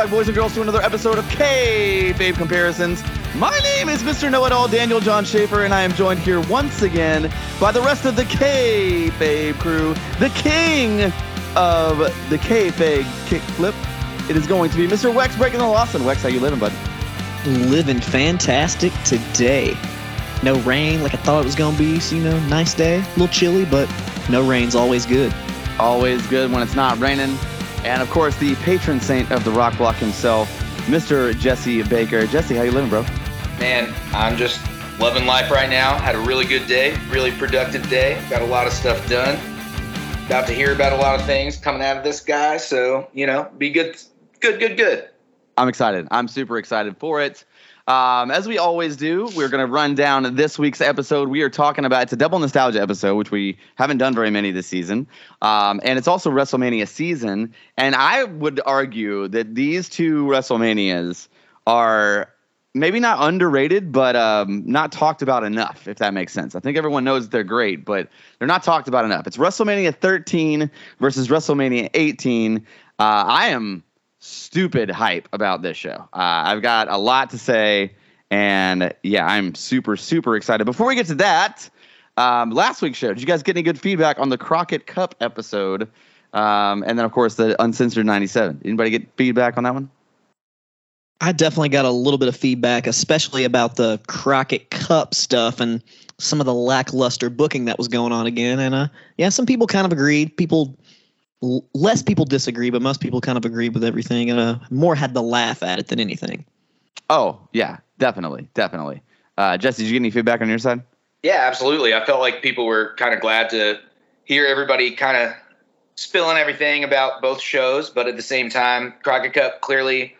back, boys and girls, to another episode of Kayfabe Comparisons. My name is Mr. Know It All, Daniel John Schaefer, and I am joined here once again by the rest of the Kayfabe crew, the king of the Kayfabe kickflip. It is going to be Mr. Wex breaking the Lawson. Wex, how you living, bud? Living fantastic today. No rain like I thought it was gonna be. So you know, nice day, a little chilly, but no rain's always good. Always good when it's not raining. And of course, the patron saint of the rock block himself, Mr. Jesse Baker. Jesse, how you living, bro? Man, I'm just loving life right now. Had a really good day, really productive day. Got a lot of stuff done. About to hear about a lot of things coming out of this guy. So, you know, be good, good, good, good. I'm excited. I'm super excited for it. Um, as we always do, we're going to run down this week's episode. We are talking about it's a double nostalgia episode, which we haven't done very many this season, um, and it's also WrestleMania season. And I would argue that these two WrestleManias are maybe not underrated, but um, not talked about enough. If that makes sense, I think everyone knows they're great, but they're not talked about enough. It's WrestleMania 13 versus WrestleMania 18. Uh, I am stupid hype about this show. Uh, I've got a lot to say, and yeah, I'm super, super excited. Before we get to that, um, last week's show, did you guys get any good feedback on the Crockett Cup episode? Um, and then, of course, the Uncensored 97. Anybody get feedback on that one? I definitely got a little bit of feedback, especially about the Crockett Cup stuff and some of the lackluster booking that was going on again. And uh, yeah, some people kind of agreed. People less people disagree, but most people kind of agree with everything. And uh, more had to laugh at it than anything. Oh yeah, definitely, definitely. Uh, Jesse, did you get any feedback on your side? Yeah, absolutely. I felt like people were kind of glad to hear everybody kind of spilling everything about both shows, but at the same time, Crockett Cup clearly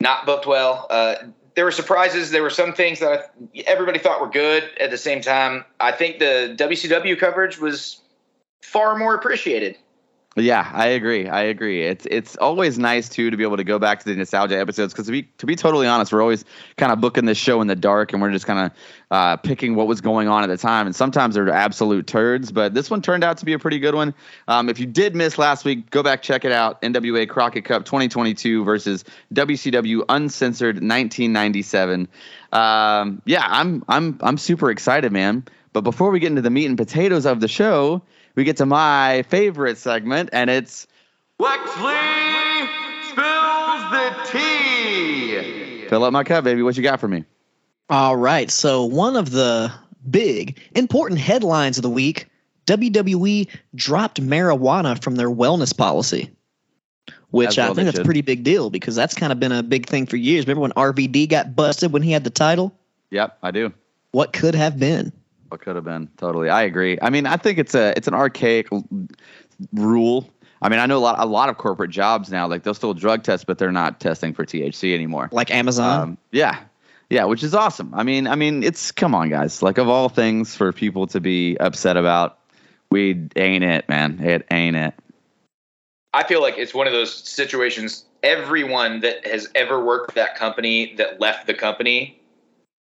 not booked well. Uh, there were surprises. There were some things that I, everybody thought were good. At the same time, I think the WCW coverage was far more appreciated. Yeah, I agree. I agree. It's it's always nice too to be able to go back to the nostalgia episodes because to be to be totally honest, we're always kind of booking this show in the dark and we're just kind of uh, picking what was going on at the time. And sometimes they're absolute turds, but this one turned out to be a pretty good one. Um, if you did miss last week, go back check it out. NWA Crockett Cup 2022 versus WCW Uncensored 1997. Um, yeah, I'm I'm I'm super excited, man. But before we get into the meat and potatoes of the show we get to my favorite segment, and it's Wexley spills the tea. Fill up my cup, baby. What you got for me? All right. So one of the big important headlines of the week: WWE dropped marijuana from their wellness policy. Which well I think that's should. a pretty big deal because that's kind of been a big thing for years. Remember when RVD got busted when he had the title? Yep, I do. What could have been? What could have been? Totally, I agree. I mean, I think it's a it's an archaic rule. I mean, I know a lot a lot of corporate jobs now, like they'll still drug test, but they're not testing for THC anymore. Like Amazon. Um, yeah, yeah, which is awesome. I mean, I mean, it's come on, guys. Like of all things for people to be upset about, weed ain't it, man. It ain't it. I feel like it's one of those situations. Everyone that has ever worked that company that left the company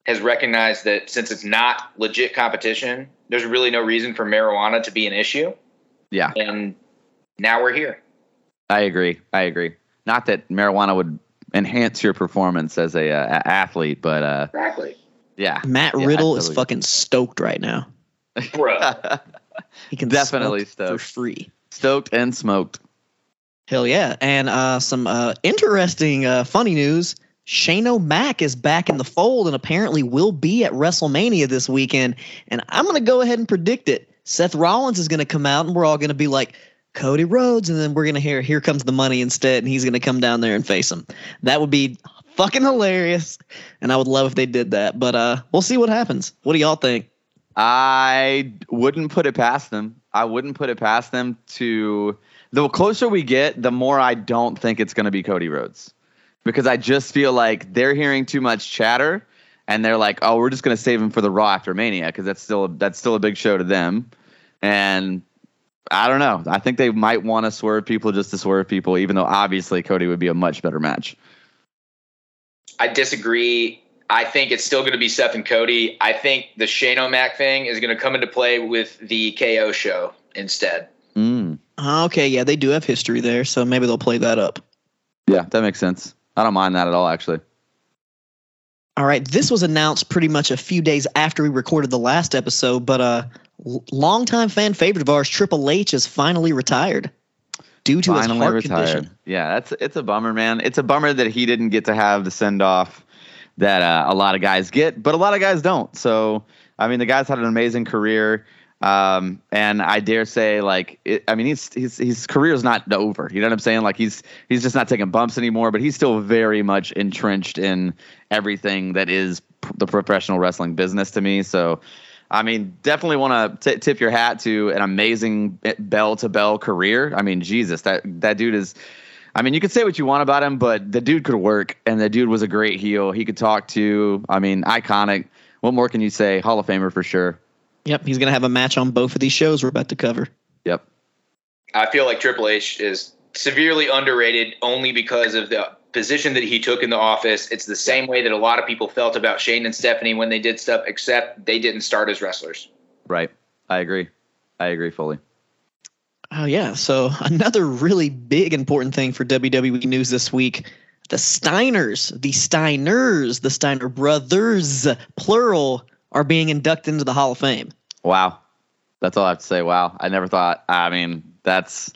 has recognized that since it's not legit competition, there's really no reason for marijuana to be an issue. Yeah. And now we're here. I agree. I agree. Not that marijuana would enhance your performance as a, uh, athlete, but uh, exactly. Yeah. Matt yeah, Riddle is fucking stoked right now. Bruh. he can definitely stoked for free. Stoked and smoked. Hell yeah! And uh, some uh, interesting, uh, funny news. Shane O'Mac is back in the fold and apparently will be at WrestleMania this weekend. And I'm going to go ahead and predict it. Seth Rollins is going to come out and we're all going to be like, Cody Rhodes. And then we're going to hear, here comes the money instead. And he's going to come down there and face him. That would be fucking hilarious. And I would love if they did that. But uh, we'll see what happens. What do y'all think? I wouldn't put it past them. I wouldn't put it past them to. The closer we get, the more I don't think it's going to be Cody Rhodes because I just feel like they're hearing too much chatter and they're like, "Oh, we're just going to save him for the Raw after Mania because that's still that's still a big show to them." And I don't know. I think they might want to swerve people just to swerve people, even though obviously Cody would be a much better match. I disagree. I think it's still going to be Seth and Cody. I think the Shane O'Mac thing is going to come into play with the KO show instead. Mm. Okay, yeah, they do have history there, so maybe they'll play that up. Yeah, that makes sense. I don't mind that at all, actually. All right, this was announced pretty much a few days after we recorded the last episode, but uh, longtime fan favorite of ours, Triple H, is finally retired due to Finally his heart retired. condition. Yeah, that's it's a bummer, man. It's a bummer that he didn't get to have the send off that uh, a lot of guys get, but a lot of guys don't. So, I mean, the guy's had an amazing career. Um, and I dare say, like, it, I mean, he's, he's his career is not over. You know what I'm saying? Like, he's he's just not taking bumps anymore, but he's still very much entrenched in everything that is p- the professional wrestling business to me. So, I mean, definitely want to tip your hat to an amazing bell to bell career. I mean, Jesus, that that dude is. I mean, you could say what you want about him, but the dude could work, and the dude was a great heel. He could talk to. I mean, iconic. What more can you say? Hall of Famer for sure. Yep, he's going to have a match on both of these shows we're about to cover. Yep. I feel like Triple H is severely underrated only because of the position that he took in the office. It's the same way that a lot of people felt about Shane and Stephanie when they did stuff, except they didn't start as wrestlers. Right. I agree. I agree fully. Oh yeah. So another really big important thing for WWE news this week. The Steiners, the Steiners, the Steiner brothers, plural, are being inducted into the Hall of Fame. Wow. That's all I have to say. Wow. I never thought. I mean, that's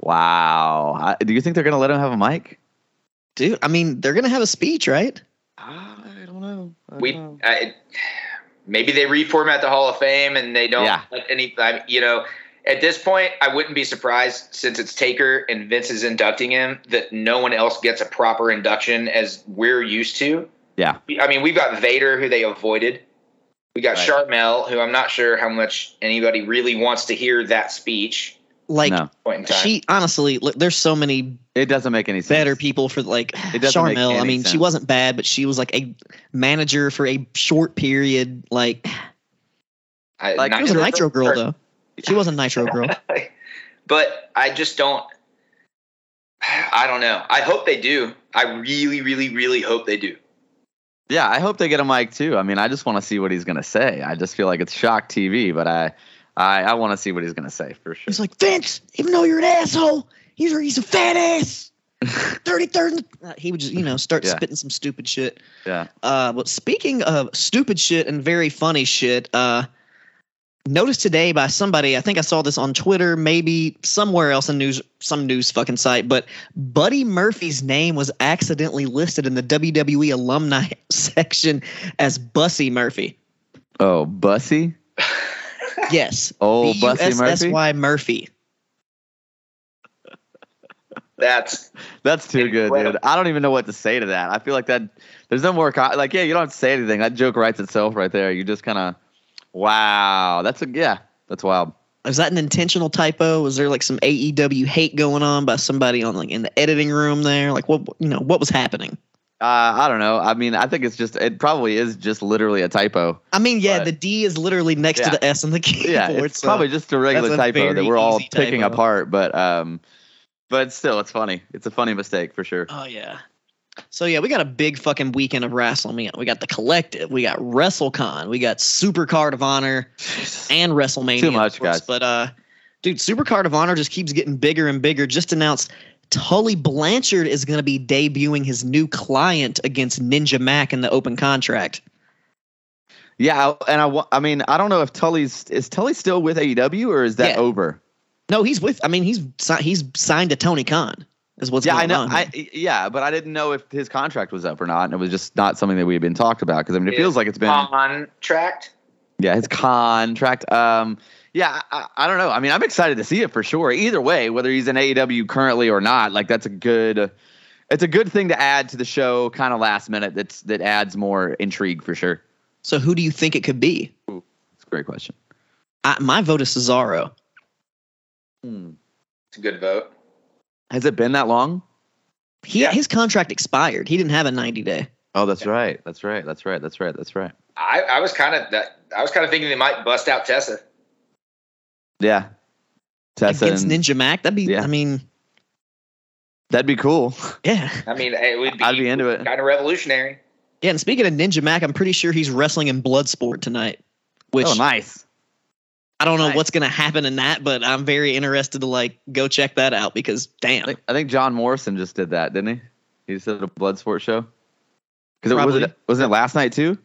wow. I, do you think they're going to let him have a mic? Dude, I mean, they're gonna have a speech, right? I don't know. I We don't know. I, maybe they reformat the Hall of Fame and they don't Yeah. let any. I, you know, at this point, I wouldn't be surprised since it's Taker and Vince is inducting him that no one else gets a proper induction as we're used to. Yeah. I mean, we've got Vader, who they avoided. We got Right. Sharmell, who I'm not sure how much anybody really wants to hear that speech. Like no, Point in time. she honestly, look, there's so many it doesn't make any sense. better people for like It doesn't make Sharmell. I any mean, she wasn't bad, but she was like a manager for a short period. Like I, Like, she was a Nitro- Nitro girl though. She was a Nitro girl. but I just don't. I don't know. I hope they do. I really, really, really hope they do. Yeah, I hope they get a mic too. I mean, I just want to see what he's going to say. I just feel like it's shock TV, but I, I, I want to see what he's going to say for sure. He's like Vince, even though you're an asshole, he's a, he's a fat ass. Thirty third. Uh, he would just you know start Yeah. spitting some stupid shit. yeah. Uh, but speaking of stupid shit and very funny shit, uh, noticed today by somebody, I think I saw this on Twitter, maybe somewhere else in news, some news fucking site, but Buddy Murphy's name was accidentally listed in the WWE alumni section as Bussy Murphy. Oh, Bussy. Yes. Oh, Bussy Murphy. B-U-S-S-Y Murphy. That's That's too good, dude. I don't even know what to say to that. I feel like that. There's no more. Co- like, yeah, you don't have to say anything. That joke writes itself right there. You just kind of, wow. That's a yeah. That's wild. Was that an intentional typo? Was there like some AEW hate going on by somebody on like in the editing room there? Like what you know, what was happening? Uh, I don't know. I mean, I think it's just. It probably is just literally a typo. I mean, yeah, the D is literally next Yeah. to the S on the keyboard. Yeah, it's so- probably just a regular a typo that we're all picking typo. apart. But um, but still, it's funny. It's a funny mistake for sure. Oh yeah. So yeah, we got a big fucking weekend of wrestling. We got, we got the collective, we got WrestleCon, we got Super Card of Honor, and WrestleMania. Too much, course. guys. But uh, dude, Super Card of Honor just keeps getting bigger and bigger. Just announced Tully Blanchard is going to be debuting his new client against Ninja Mack in the open contract. Yeah, and I, I mean, I don't know if Tully's is Tully still with AEW or is that Yeah. over? No, he's with. I mean, he's he's signed to Tony Khan. Is what's yeah, going I know. on. I yeah, but I didn't know if his contract was up or not, and it was just not something that we had been talked about because I mean, it Yeah. feels like it's been contract. yeah, his contract. Um, yeah, I, I don't know. I mean, I'm excited to see it for sure. Either way, whether he's in AEW currently or not, like that's a good. It's a good thing to add to the show, kind of last minute. That's that adds more intrigue for sure. so who do you think it could be? It's a great question. I, my vote is Cesaro. It's a good vote. Has it been that long? He Yeah. his contract expired. He didn't have a 90 day. Oh, that's right. That's right. That's right. That's right. That's right. I, I was kind of that. I was kind of thinking they might bust out Tessa. Yeah. Tessa, against and- Ninja Mack. That'd be. Yeah. I mean, that'd be cool. yeah, I mean, it would be, I'd be into it. kind of revolutionary. yeah. And speaking of Ninja Mack, I'm pretty sure he's wrestling in Bloodsport tonight. Which oh, nice. I don't know Nice. what's gonna happen in that, but I'm very interested to like go check that out because I damn. think, I think John Morrison just did that, didn't he? He just did a blood sport show. Because it was Probably. it wasn't it last night too?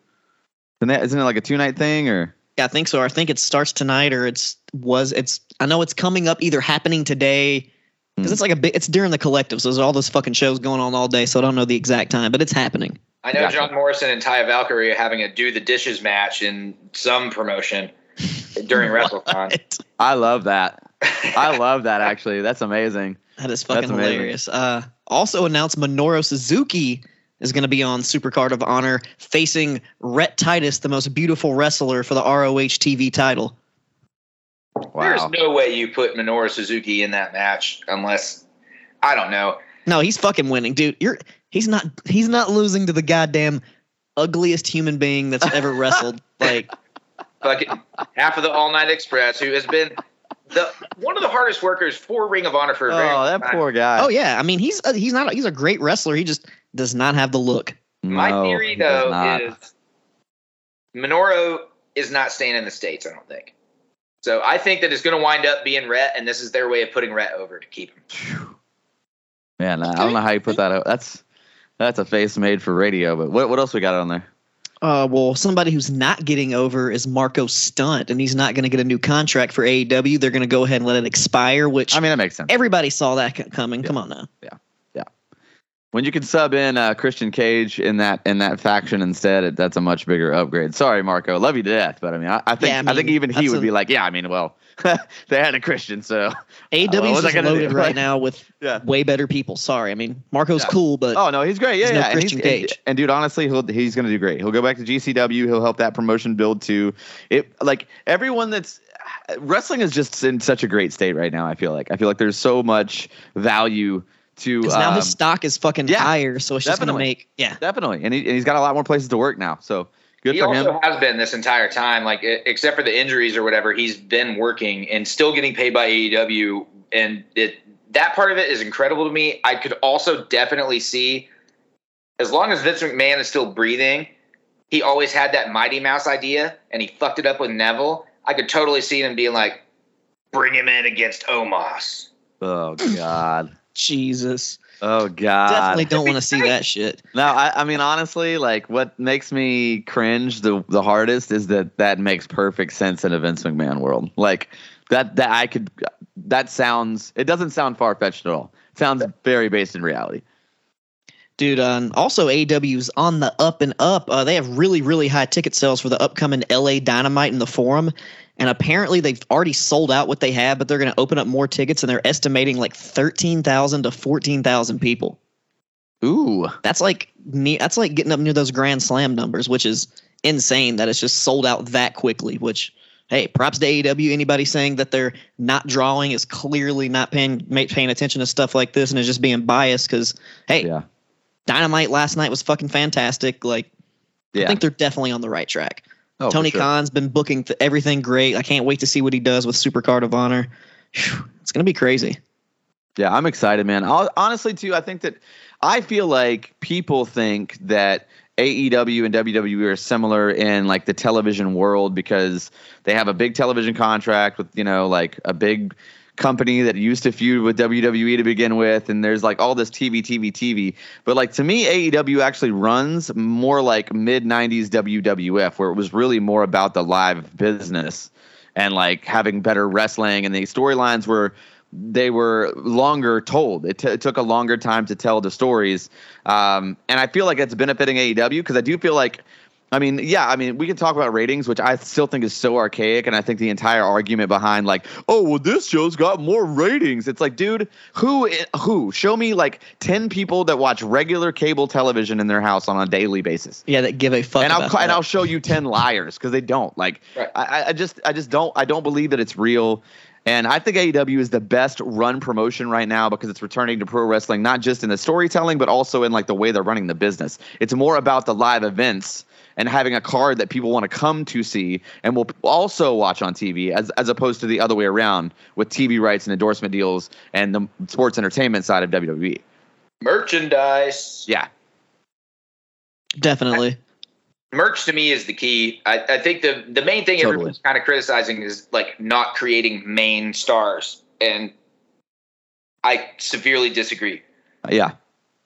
Isn't, that, isn't it like a two night thing or? Yeah, I think so. I think it starts tonight or it's was it's I know it's coming up either happening today because Hmm. it's like a bit it's during the collective, so there's all those fucking shows going on all day, so I don't know the exact time, but it's happening. I know Gotcha. John Morrison and Taya Valkyrie are having a do the dishes match in some promotion during WrestleCon. What? I love that. I love that actually. That's amazing. That is fucking That's hilarious. Uh, also announced Minoru Suzuki is going to be on Supercard of Honor facing Rhett Titus, the most beautiful wrestler for the ROH TV title. Wow. There's no way you put Minoru Suzuki in that match unless I don't know. No, he's fucking winning, dude. You're he's not he's not losing to the goddamn ugliest human being that's ever wrestled. Like Fucking half of the All Night Express, who has been the one of the hardest workers for Ring of Honor for a oh, very Oh, that time. poor guy. Oh yeah, I mean he's a, he's not he's a great wrestler. He just does not have the look. My No, theory though is Minoru is not staying in the states. I don't think. So I think that it's going to wind up being Rhett, and this is their way of putting Rhett over to keep him. Phew. Man, I don't know how you put that out. That's that's a face made for radio. But what what else we got on there? Uh, well, somebody who's not getting over is Marco Stunt, and he's not going to get a new contract for AEW. They're going to go ahead and let it expire, which I mean, that makes sense. everybody saw that coming. Come on now. When you can sub in uh, Christian Cage in that in that faction instead, it, that's a much bigger upgrade. Sorry, Marco, love you to death, but I mean, I, I think Yeah, I, I think even he would a- be like, yeah, I mean, well, they had a Christian, so AEW what is just gonna do? loaded right now with yeah. way better people. Sorry, I mean Marco's Yeah. cool, but Oh no, he's great. Yeah, There's no and, Christian Cage. and, and dude, honestly, he'll he's gonna do great. He'll go back to GCW. He'll help that promotion build too. It like everyone that's wrestling is just in such a great state right now. I feel like I feel like there's so much value to because now um, his stock is fucking yeah, higher, so it's just going to make yeah. definitely, and, he, and he's got a lot more places to work now. So good he for him. He also has been this entire time, like except for the injuries or whatever, he's been working and still getting paid by AEW, and it that part of it is incredible to me. I could also definitely see, as long as Vince McMahon is still breathing, he always had that Mighty Mouse idea, and he fucked it up with Neville. I could totally see him being like, bring him in against Omos. Oh god. Jesus, Oh god. definitely don't want to see that shit. No, I, I mean honestly, like what makes me cringe the the hardest is that that makes perfect sense in a Vince McMahon world. Like that that I could that sounds it doesn't sound far fetched at all. It sounds very based in reality. Dude, um, also AEW's on the up and up. Uh, they have really, really high ticket sales for the upcoming LA Dynamite in the Forum, and apparently they've already sold out what they have, but they're going to open up more tickets, and they're estimating like thirteen thousand to fourteen thousand people. Ooh. That's like ne- that's like getting up near those Grand Slam numbers, which is insane that it's just sold out that quickly. Which, hey, props to AEW. Anybody saying that they're not drawing is clearly not paying paying attention to stuff like this and is just being biased. Because hey, Yeah. Dynamite last night was fucking fantastic. Like, Yeah. I think they're definitely on the right track. Oh, Tony sure. Khan's been booking th- everything great. I can't wait to see what he does with Supercard of Honor. Phew, it's gonna be crazy. Yeah, I'm excited, man. I'll, honestly, too, I think that I feel like people think that AEW and WWE are similar in like the television world because they have a big television contract with you know like a big company that used to feud with WWE to begin with, and there's like all this TV, TV, TV. But like to me, AEW actually runs more like mid '90s WWF, where it was really more about the live business and like having better wrestling, and the storylines were they were longer told. It, t- it took a longer time to tell the stories, um, and I feel like it's benefiting AEW because I do feel like. I mean, yeah, I mean, we can talk about ratings, which I still think is so archaic, and I think the entire argument behind like, oh, well, this show's got more ratings. It's like, dude, who, who? Show me like ten people that watch regular cable television in their house on a daily basis Yeah, that give a fuck. and I'll and that. I'll show you ten liars because they don't. Like Right. I, I just I just don't I don't believe that it's real. And I think AEW is the best run promotion right now because it's returning to pro wrestling, not just in the storytelling, but also in like the way they're running the business. It's more about the live events and having a card that people want to come to see and will also watch on TV as, as opposed to the other way around with TV rights and endorsement deals and the sports entertainment side of WWE. Merchandise. Yeah. definitely. merch to me is the key. I, I think the the main thing Totally. everyone's kind of criticizing is like not creating main stars, and I severely disagree. Yeah,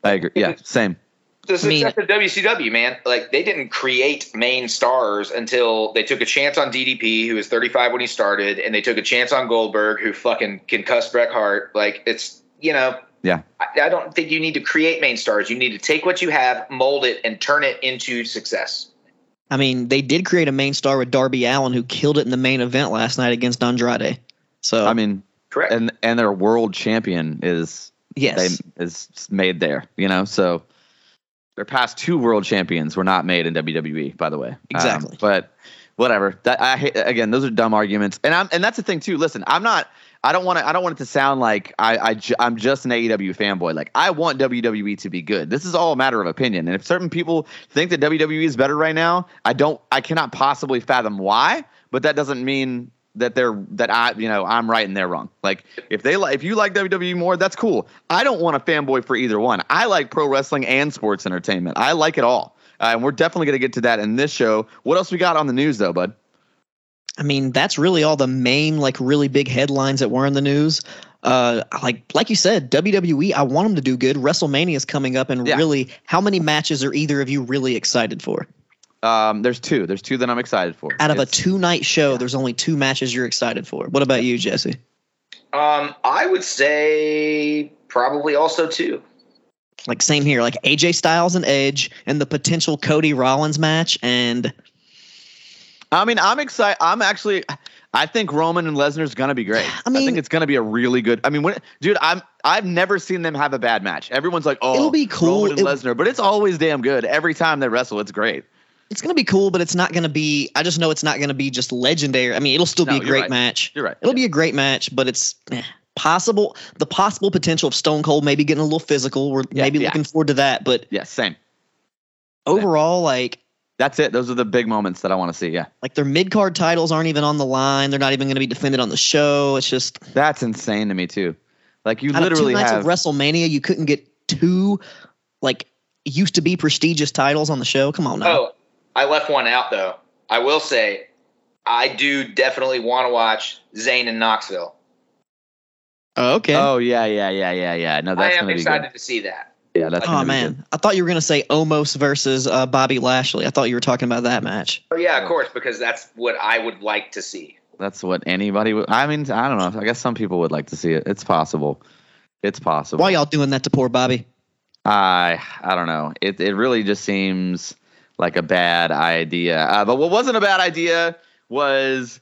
I agree. Yeah, same. The I mean- success of WCW, man, like they didn't create main stars until they took a chance on DDP, who was 35 when he started, and they took a chance on Goldberg, who fucking can cuss Bret Hart. Like it's you know, Yeah. I, I don't think you need to create main stars. You need to take what you have, mold it, and turn it into success. I mean, they did create a main star with Darby Allin, who killed it in the main event last night against Andrade. So I mean, Correct. and and their world champion is yes, they is made there. You know, so their past two world champions were not made in WWE. By the way, Um, Exactly. but whatever. That I hate again. Those are dumb arguments, and I'm and that's the thing too. Listen, I'm not. I don't want to. I don't want it to sound like I, I I'm just an AEW fanboy. Like I want WWE to be good. This is all a matter of opinion. And if certain people think that WWE is better right now, I don't. I cannot possibly fathom why. But that doesn't mean that they're that I you know I'm right and they're wrong. Like if they like if you like WWE more, that's cool. I don't want a fanboy for either one. I like pro wrestling and sports entertainment. I like it all. Uh, and we're definitely going to get to that in this show. What else we got on the news though, bud? I mean, that's really all the main, like, really big headlines that were in the news. Uh, like, like you said, WWE. I want them to do good. WrestleMania is coming up, and Yeah. really, how many matches are either of you really excited for? Um, there's two. There's two that I'm excited for. Out of a two-night show, there's only two matches you're excited for. What about you, Jesse? Um, I would say probably also two. Like, same here. Like AJ Styles and Edge, and the potential Cody Rollins match, and I mean, I'm excited. I'm actually. I think Roman and Lesnar's gonna be great. I mean- I think it's gonna be a really good. I mean, when, dude, I'm I've never seen them have a bad match. Everyone's like, oh, It'll be cool. Roman and It- Lesnar, but it's always damn good every time they wrestle. It's great. It's gonna be cool. But it's not gonna be. I just know it's not gonna be just legendary. I mean, it'll still No, be a great right. match. You're right. It'll be a great match, but it's eh, possible. The possible potential of Stone Cold maybe getting a little physical. We're Yeah, maybe yeah. looking forward to that. But yeah, same. overall, like That's it. Those are the big moments that I want to see. Yeah, like their mid card titles aren't even on the line. They're not even going to be defended on the show. It's just that's insane to me too. Like you out of two literally nights have. of WrestleMania, you couldn't get two like used to be prestigious titles on the show. Come on now. Oh, I left one out though. I will say, I do definitely want to watch Zayn in Knoxville. Oh, okay. oh yeah, yeah, yeah, yeah, yeah. No, I that's am gonna be excited good. to see that. Yeah, that's. Oh gonna be man, good. I thought you were going to say Omos versus uh, Bobby Lashley. I thought you were talking about that match. Oh yeah, of course, because that's what I would like to see. That's what anybody would. I mean, I don't know. I guess some people would like to see it. It's possible. It's possible. Why y'all doing that to poor Bobby? I I don't know. It it really just seems like a bad idea. Uh, but what wasn't a bad idea was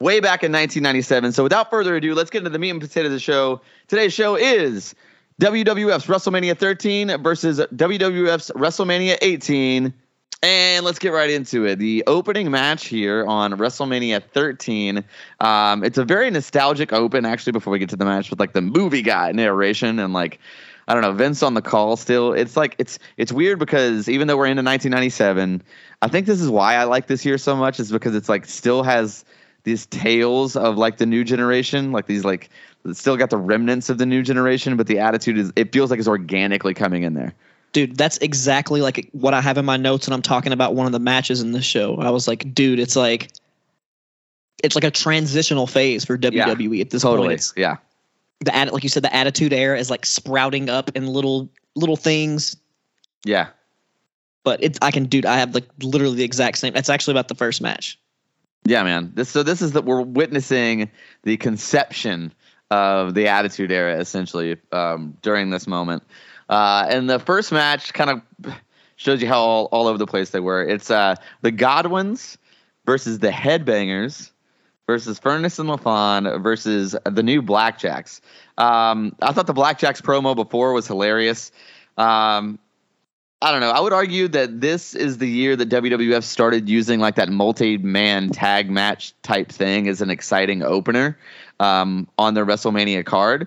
way back in 1997. So without further ado, let's get into the meat and potatoes of the show. Today's show is WWF's WrestleMania 13 versus WWF's WrestleMania 18. And let's get right into it. The opening match here on WrestleMania 13. Um, it's a very nostalgic open, actually, before we get to the match with like the movie guy narration and like I don't know, Vince on the call still. It's like it's it's weird because even though we're into 1997, I think this is why I like this year so much is because it's like still has these tales of like the new generation, like these like still got the remnants of the new generation, but the attitude is it feels like it's organically coming in there. Dude, that's exactly like what I have in my notes when I'm talking about one of the matches in this show. I was like, dude, it's like it's like a transitional phase for WWE at this point. Totally. It's Yeah. The atti- like you said, the attitude era is like sprouting up in little little things. Yeah. But it's I can dude, I have like literally the exact same. That's actually about the first match. Yeah, man. This so this is that we're witnessing the conception of the Attitude Era essentially um, during this moment. Uh, and the first match kind of shows you how all, all over the place they were. It's uh, the Godwins versus the Headbangers versus Furnas and LaFon versus the new Blackjacks. Um, I thought the Blackjacks promo before was hilarious. Um, I don't know. I would argue that this is the year that WWF started using like that multi-man tag match type thing as an exciting opener um, on their WrestleMania card.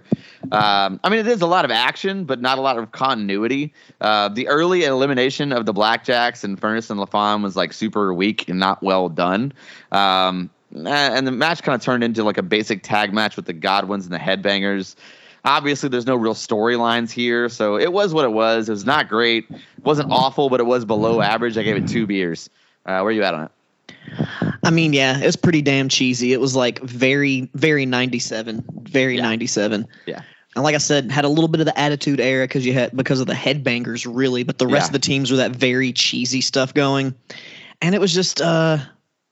Um, I mean, it is a lot of action, but not a lot of continuity. Uh, the early elimination of the Blackjacks and Furnas and LaFon was like super weak and not well done. Um, and the match kind of turned into like a basic tag match with the Godwins and the Headbangers. Obviously, there's no real storylines here, so it was what it was. It was not great. It wasn't awful, but it was below average. I gave it two beers. Uh, where are you at on it? I mean, yeah, it was pretty damn cheesy. It was like very, very 97, very Yeah. 97. Yeah. And like I said, had a little bit of the attitude era because you had because of the headbangers, really, but the rest Yeah. of the teams were that very cheesy stuff going, and it was just uh,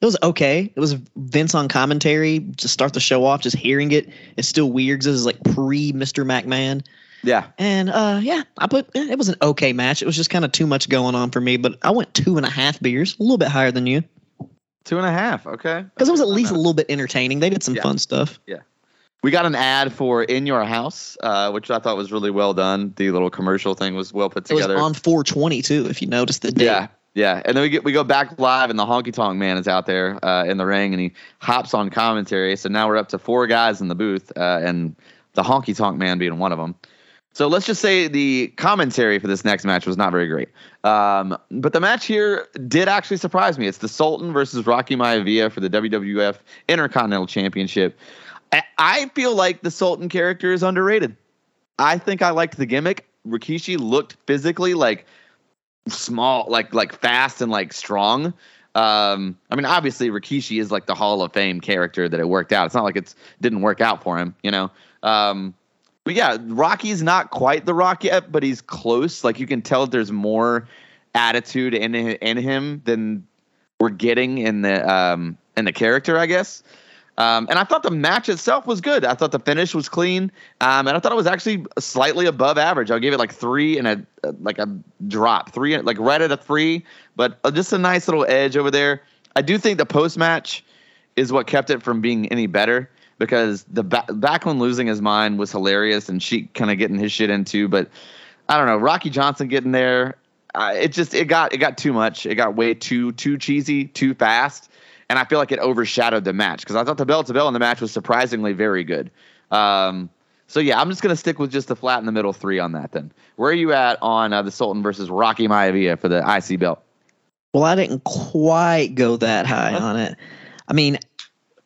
it was okay. It was Vince on commentary to start the show off. Just hearing it, it's still weird because it's like pre Mr. McMahon. Yeah. And uh, yeah, I put eh, it was an okay match. It was just kind of too much going on for me, but I went two and a half beers, a little bit higher than you, Two and a half. Okay. because it was at least a little bit entertaining. They did some Yeah. fun stuff. Yeah. We got an ad for In Your House, uh, which I thought was really well done. The little commercial thing was well put together. It was on 420 too, if you noticed the date. Yeah, yeah. And then we get we go back live, and the honky tonk man is out there uh, in the ring, and he hops on commentary. So now we're up to four guys in the booth, uh, and the honky tonk man being one of them. So let's just say the commentary for this next match was not very great. Um, but the match here did actually surprise me. It's the Sultan versus Rocky Maivia for the WWF Intercontinental Championship. I- I feel like the Sultan character is underrated. I think I liked the gimmick. Rikishi looked physically like small, like like fast and like strong. Um, I mean, obviously Rikishi is like the Hall of Fame character that it worked out. It's not like it's didn't work out for him, you know. Um, but yeah, Rocky's not quite the Rock yet, but he's close. Like you can tell there's more attitude in in him than we're getting in the um in the character, I guess. Um, and I thought the match itself was good. I thought the finish was clean, um, and I thought it was actually slightly above average. I gave it like three and a uh, like a drop, three like right at a three, but uh, just a nice little edge over there. I do think the post match is what kept it from being any better because the ba- Backlund losing his mind was hilarious and she kind of getting his shit into, but I don't know Rocky Johnson getting there. Uh, it just it got it got too much. It got way too too cheesy, too fast, and I feel like it overshadowed the match because I thought the bell to bell in the match was surprisingly very good. Um, so yeah, I'm just gonna stick with just the flat in the middle three on that. Then where are you at on uh, the Sultan versus Rocky Maivia for the IC belt? Well, I didn't quite go that high on it. I mean,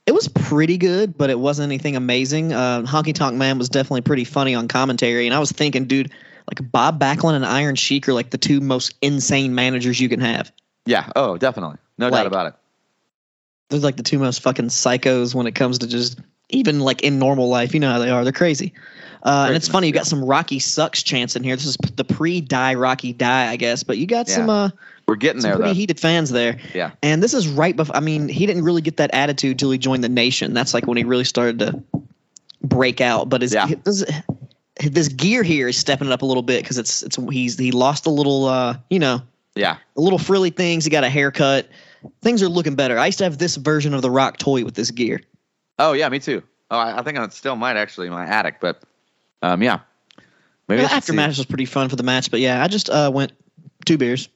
it was pretty good, but it wasn't anything amazing. Uh, Honky Tonk Man was definitely pretty funny on commentary, and I was thinking, dude, like Bob Backlund and Iron Sheik are like the two most insane managers you can have. Yeah, oh definitely, no Like- doubt about it. They're like the two most fucking psychos when it comes to just even like in normal life. You know how they are. They're crazy. Uh, and it's funny, you got some Rocky sucks chants in here. This is the pre-die Rocky die, I guess, but you got Yeah. some uh, We're getting some there pretty though. heated fans there. Yeah. And this is right before. I mean, he didn't really get that attitude till he joined the nation. That's like when he really started to break out. But his Yeah. his, this gear here is stepping it up a little bit because it's it's he's he lost a little uh you know Yeah, a little frilly things. He got a haircut. Things are looking better. I used to have this version of the Rock toy with this gear. Oh yeah, me too. Oh, I, I think I still might actually in my attic, but um, yeah. Maybe I The should see. aftermatch was pretty fun for the match, but yeah, I just uh went two beers.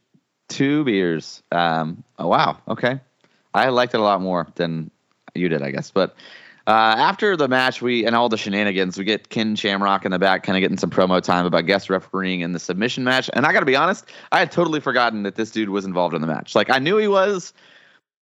two beers. Um, oh wow, okay. I liked it a lot more than you did, I guess. But uh, after the match, we and all the shenanigans, we get Ken Shamrock in the back, kind of getting some promo time about guest refereeing in the submission match. And I got to be honest, I had totally forgotten that this dude was involved in the match. Like I knew he was,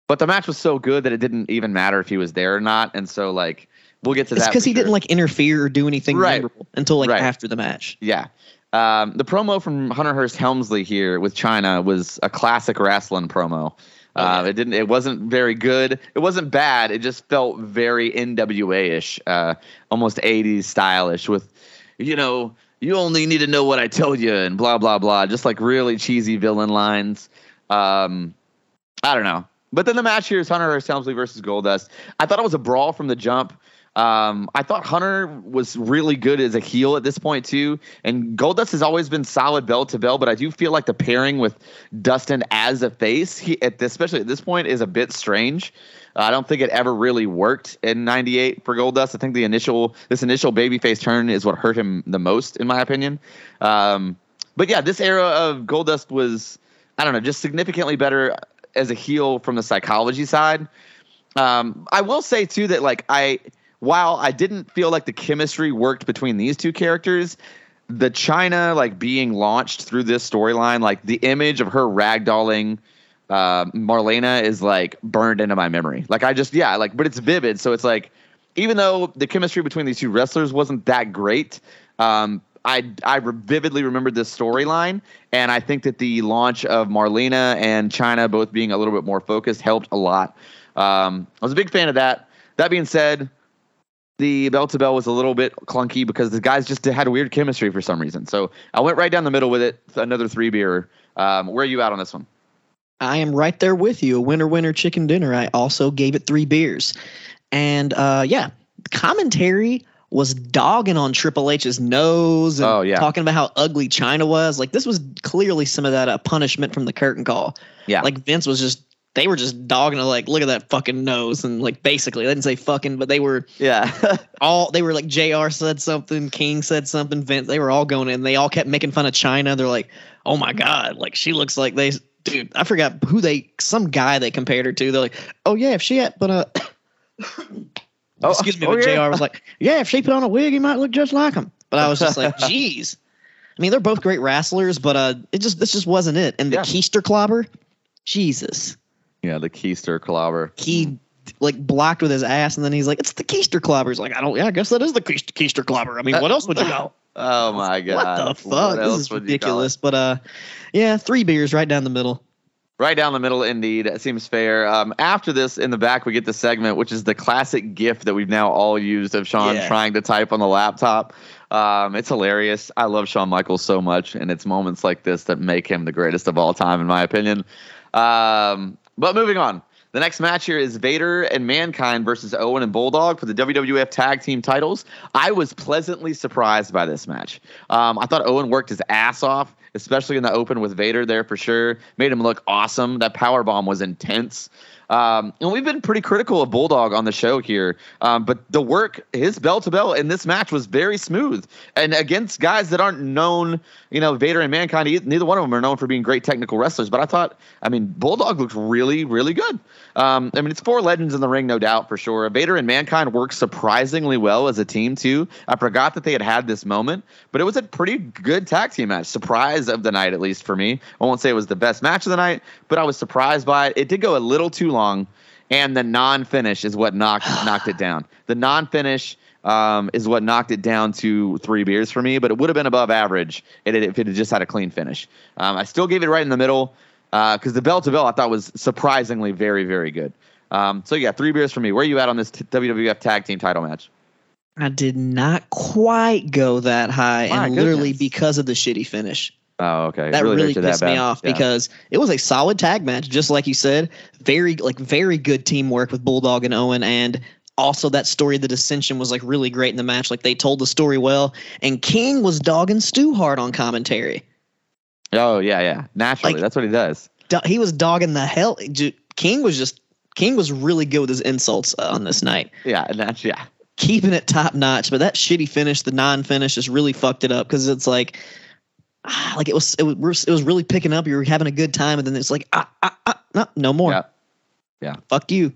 but the match was so good that it didn't even matter if he was there or not. And so like we'll get to It's that because he didn't like interfere or do anything Right. memorable until like Right. after the match. Yeah. Um, the promo from Hunter Hearst Helmsley here with Chyna was a classic wrestling promo. Oh, Uh. It didn't. It wasn't very good. It wasn't bad. It just felt very NWA ish, uh, almost '80s stylish. With, you know, you only need to know what I tell you, and blah blah blah. Just like really cheesy villain lines. Um, I don't know. But then the match here is Hunter Hearst Helmsley versus Goldust. I thought it was a brawl from the jump. Um, I thought Hunter was really good as a heel at this point too, and Goldust has always been solid bell to bell. But I do feel like the pairing with Dustin as a face, he at this, especially at this point, is a bit strange. Uh, I don't think it ever really worked in '98 for Goldust. I think the initial this initial babyface turn is what hurt him the most, in my opinion. Um, but yeah, this era of Goldust was I don't know, just significantly better as a heel from the psychology side. Um, I will say too that like I while I didn't feel like the chemistry worked between these two characters, the Chyna like being launched through this storyline, like the image of her ragdolling uh, Marlena is like burned into my memory. Like I just yeah, like but it's vivid, so it's like even though the chemistry between these two wrestlers wasn't that great, um, I I vividly remembered this storyline, and I think that the launch of Marlena and Chyna both being a little bit more focused helped a lot. Um, I was a big fan of that. That being said, the bell to bell was a little bit clunky because the guys just had a weird chemistry for some reason. So I went right down the middle with it. Another three beer. Um, where are you at on this one? I am right there with you. A winner, winner, chicken dinner. I also gave it three beers, and uh, yeah, commentary was dogging on Triple H's nose and Oh, yeah. talking about how ugly Chyna was. Like this was clearly some of that uh, punishment from the curtain call. Yeah. Like Vince was just they were just dogging like look at that fucking nose and like basically they didn't say fucking but they were Yeah. all they were like JR said something, King said something, Vince they were all going in. They all kept making fun of Chyna. They're like, "Oh my god, like she looks like they dude, I forgot who they some guy they compared her to. They're like, "Oh yeah, if she had but uh Oh, excuse me, oh, but yeah. JR was like, "Yeah, if she put on a wig, he might look just like him." But I was just like, "Jeez." I mean, they're both great wrestlers, but uh, it just this just wasn't it. And the Yeah. Keister clobber, Jesus, yeah, the Keister clobber. he like blocked with his ass, and then he's like, "It's the Keister clobber." He's like, "I don't. Yeah, I guess that is the Keister, Keister clobber. I mean, what else would you know?" Oh my god. what the fuck? What this is would you call it? ridiculous. But uh, yeah, three beers right down the middle. Right down the middle, indeed. It seems fair. Um, after this, in the back, we get the segment, which is the classic GIF that we've now all used of Shawn Yeah. trying to type on the laptop. Um, it's hilarious. I love Shawn Michaels so much, and it's moments like this that make him the greatest of all time, in my opinion. Um, but moving on. The next match here is Vader and Mankind versus Owen and Bulldog for the WWF Tag Team titles. I was pleasantly surprised by this match. Um, I thought Owen worked his ass off, especially in the open with Vader there for sure. Made him look awesome. That power bomb was intense. Um, and we've been pretty critical of Bulldog on the show here, um, but the work, his bell to bell in this match was very smooth, and against guys that aren't known, you know, Vader and Mankind. Neither one of them are known for being great technical wrestlers, but I thought, I mean, Bulldog looked really, really good. Um, I mean, it's four legends in the ring, no doubt for sure. Vader and Mankind worked surprisingly well as a team too. I forgot that they had had this moment, but it was a pretty good tag team match. Surprise of the night, at least for me. I won't say it was the best match of the night, but I was surprised by it. It did go a little too long, and the non-finish is what knocked knocked it down. The non-finish um, is what knocked it down to three beers for me, but it would have been above average if it, had just had a clean finish. Um, I still gave it right in the middle because the bell to bell I thought was surprisingly very very good. Um, so yeah, three beers for me. Where are you at on this t- WWF Tag Team Title match? I did not quite go that high, My and literally because of the shitty finish. Oh, okay. that really, that pissed me off Yeah. because it was a solid tag match, just like you said. Very like very good teamwork with Bulldog and Owen, and also that story of the dissension was like really great in the match. Like they told the story well, and King was dogging Stu hard on commentary. oh yeah, yeah. Naturally, Like- that's what he does. Do- He was dogging the hell. King was just King was really good with his insults uh, on this night. Yeah, and that's yeah. keeping it top notch. But that shitty finish, the non finish, just really fucked it up because it's like, ah, like it was, it was, it was really picking up. You were having a good time, and then it's like, ah, ah, ah, no, no more. Yeah. Yeah. Fuck you.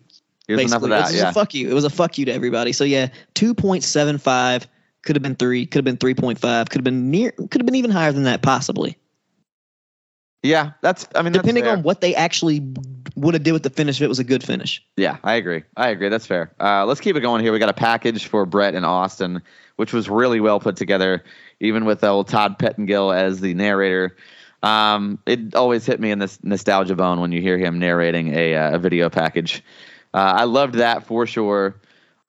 Here's enough basically. of It was that. Yeah. a fuck you. It was a fuck you to everybody. So yeah, two point seven five could have been three, could have been three point five, could have been near, could have been even higher than that possibly, Yeah, that's. I mean, depending on what they actually would have did with the finish. If it was a good finish. Yeah, I agree. I agree. That's fair. Uh, let's keep it going here. We got a package for Bret and Austin, which was really well put together, even with old Todd Pettengill as the narrator. Um, it always hit me in this nostalgia bone when you hear him narrating a, uh, a video package. Uh, I loved that for sure.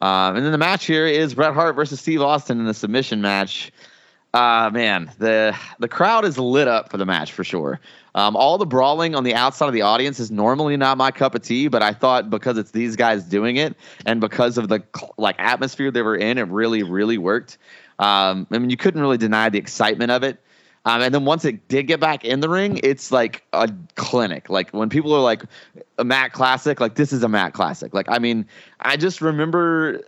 Um, and then the match here is Bret Hart versus Steve Austin in the submission match. Uh, man, the the crowd is lit up for the match for sure. Um, all the brawling on the outside of the audience is normally not my cup of tea, but I thought because it's these guys doing it and because of the like atmosphere they were in, it really, really worked. Um, I mean, you couldn't really deny the excitement of it. Um, and then once it did get back in the ring, it's like a clinic. Like when people are like a Mat Classic, like this is a Mat Classic. Like I mean, I just remember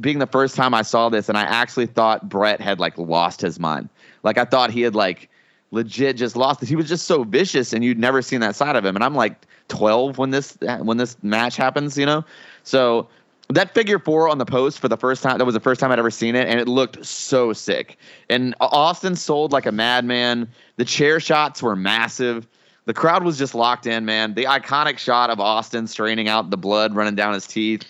being the first time I saw this, and I actually thought Bret had like lost his mind. Like I thought he had like legit just lost it. He was just so vicious, and you'd never seen that side of him. And I'm like 12 when this when this match happens, you know. So that figure four on the post for the first time that was the first time I'd ever seen it, and it looked so sick. And Austin sold like a madman. The chair shots were massive. The crowd was just locked in, man. The iconic shot of Austin straining out the blood running down his teeth.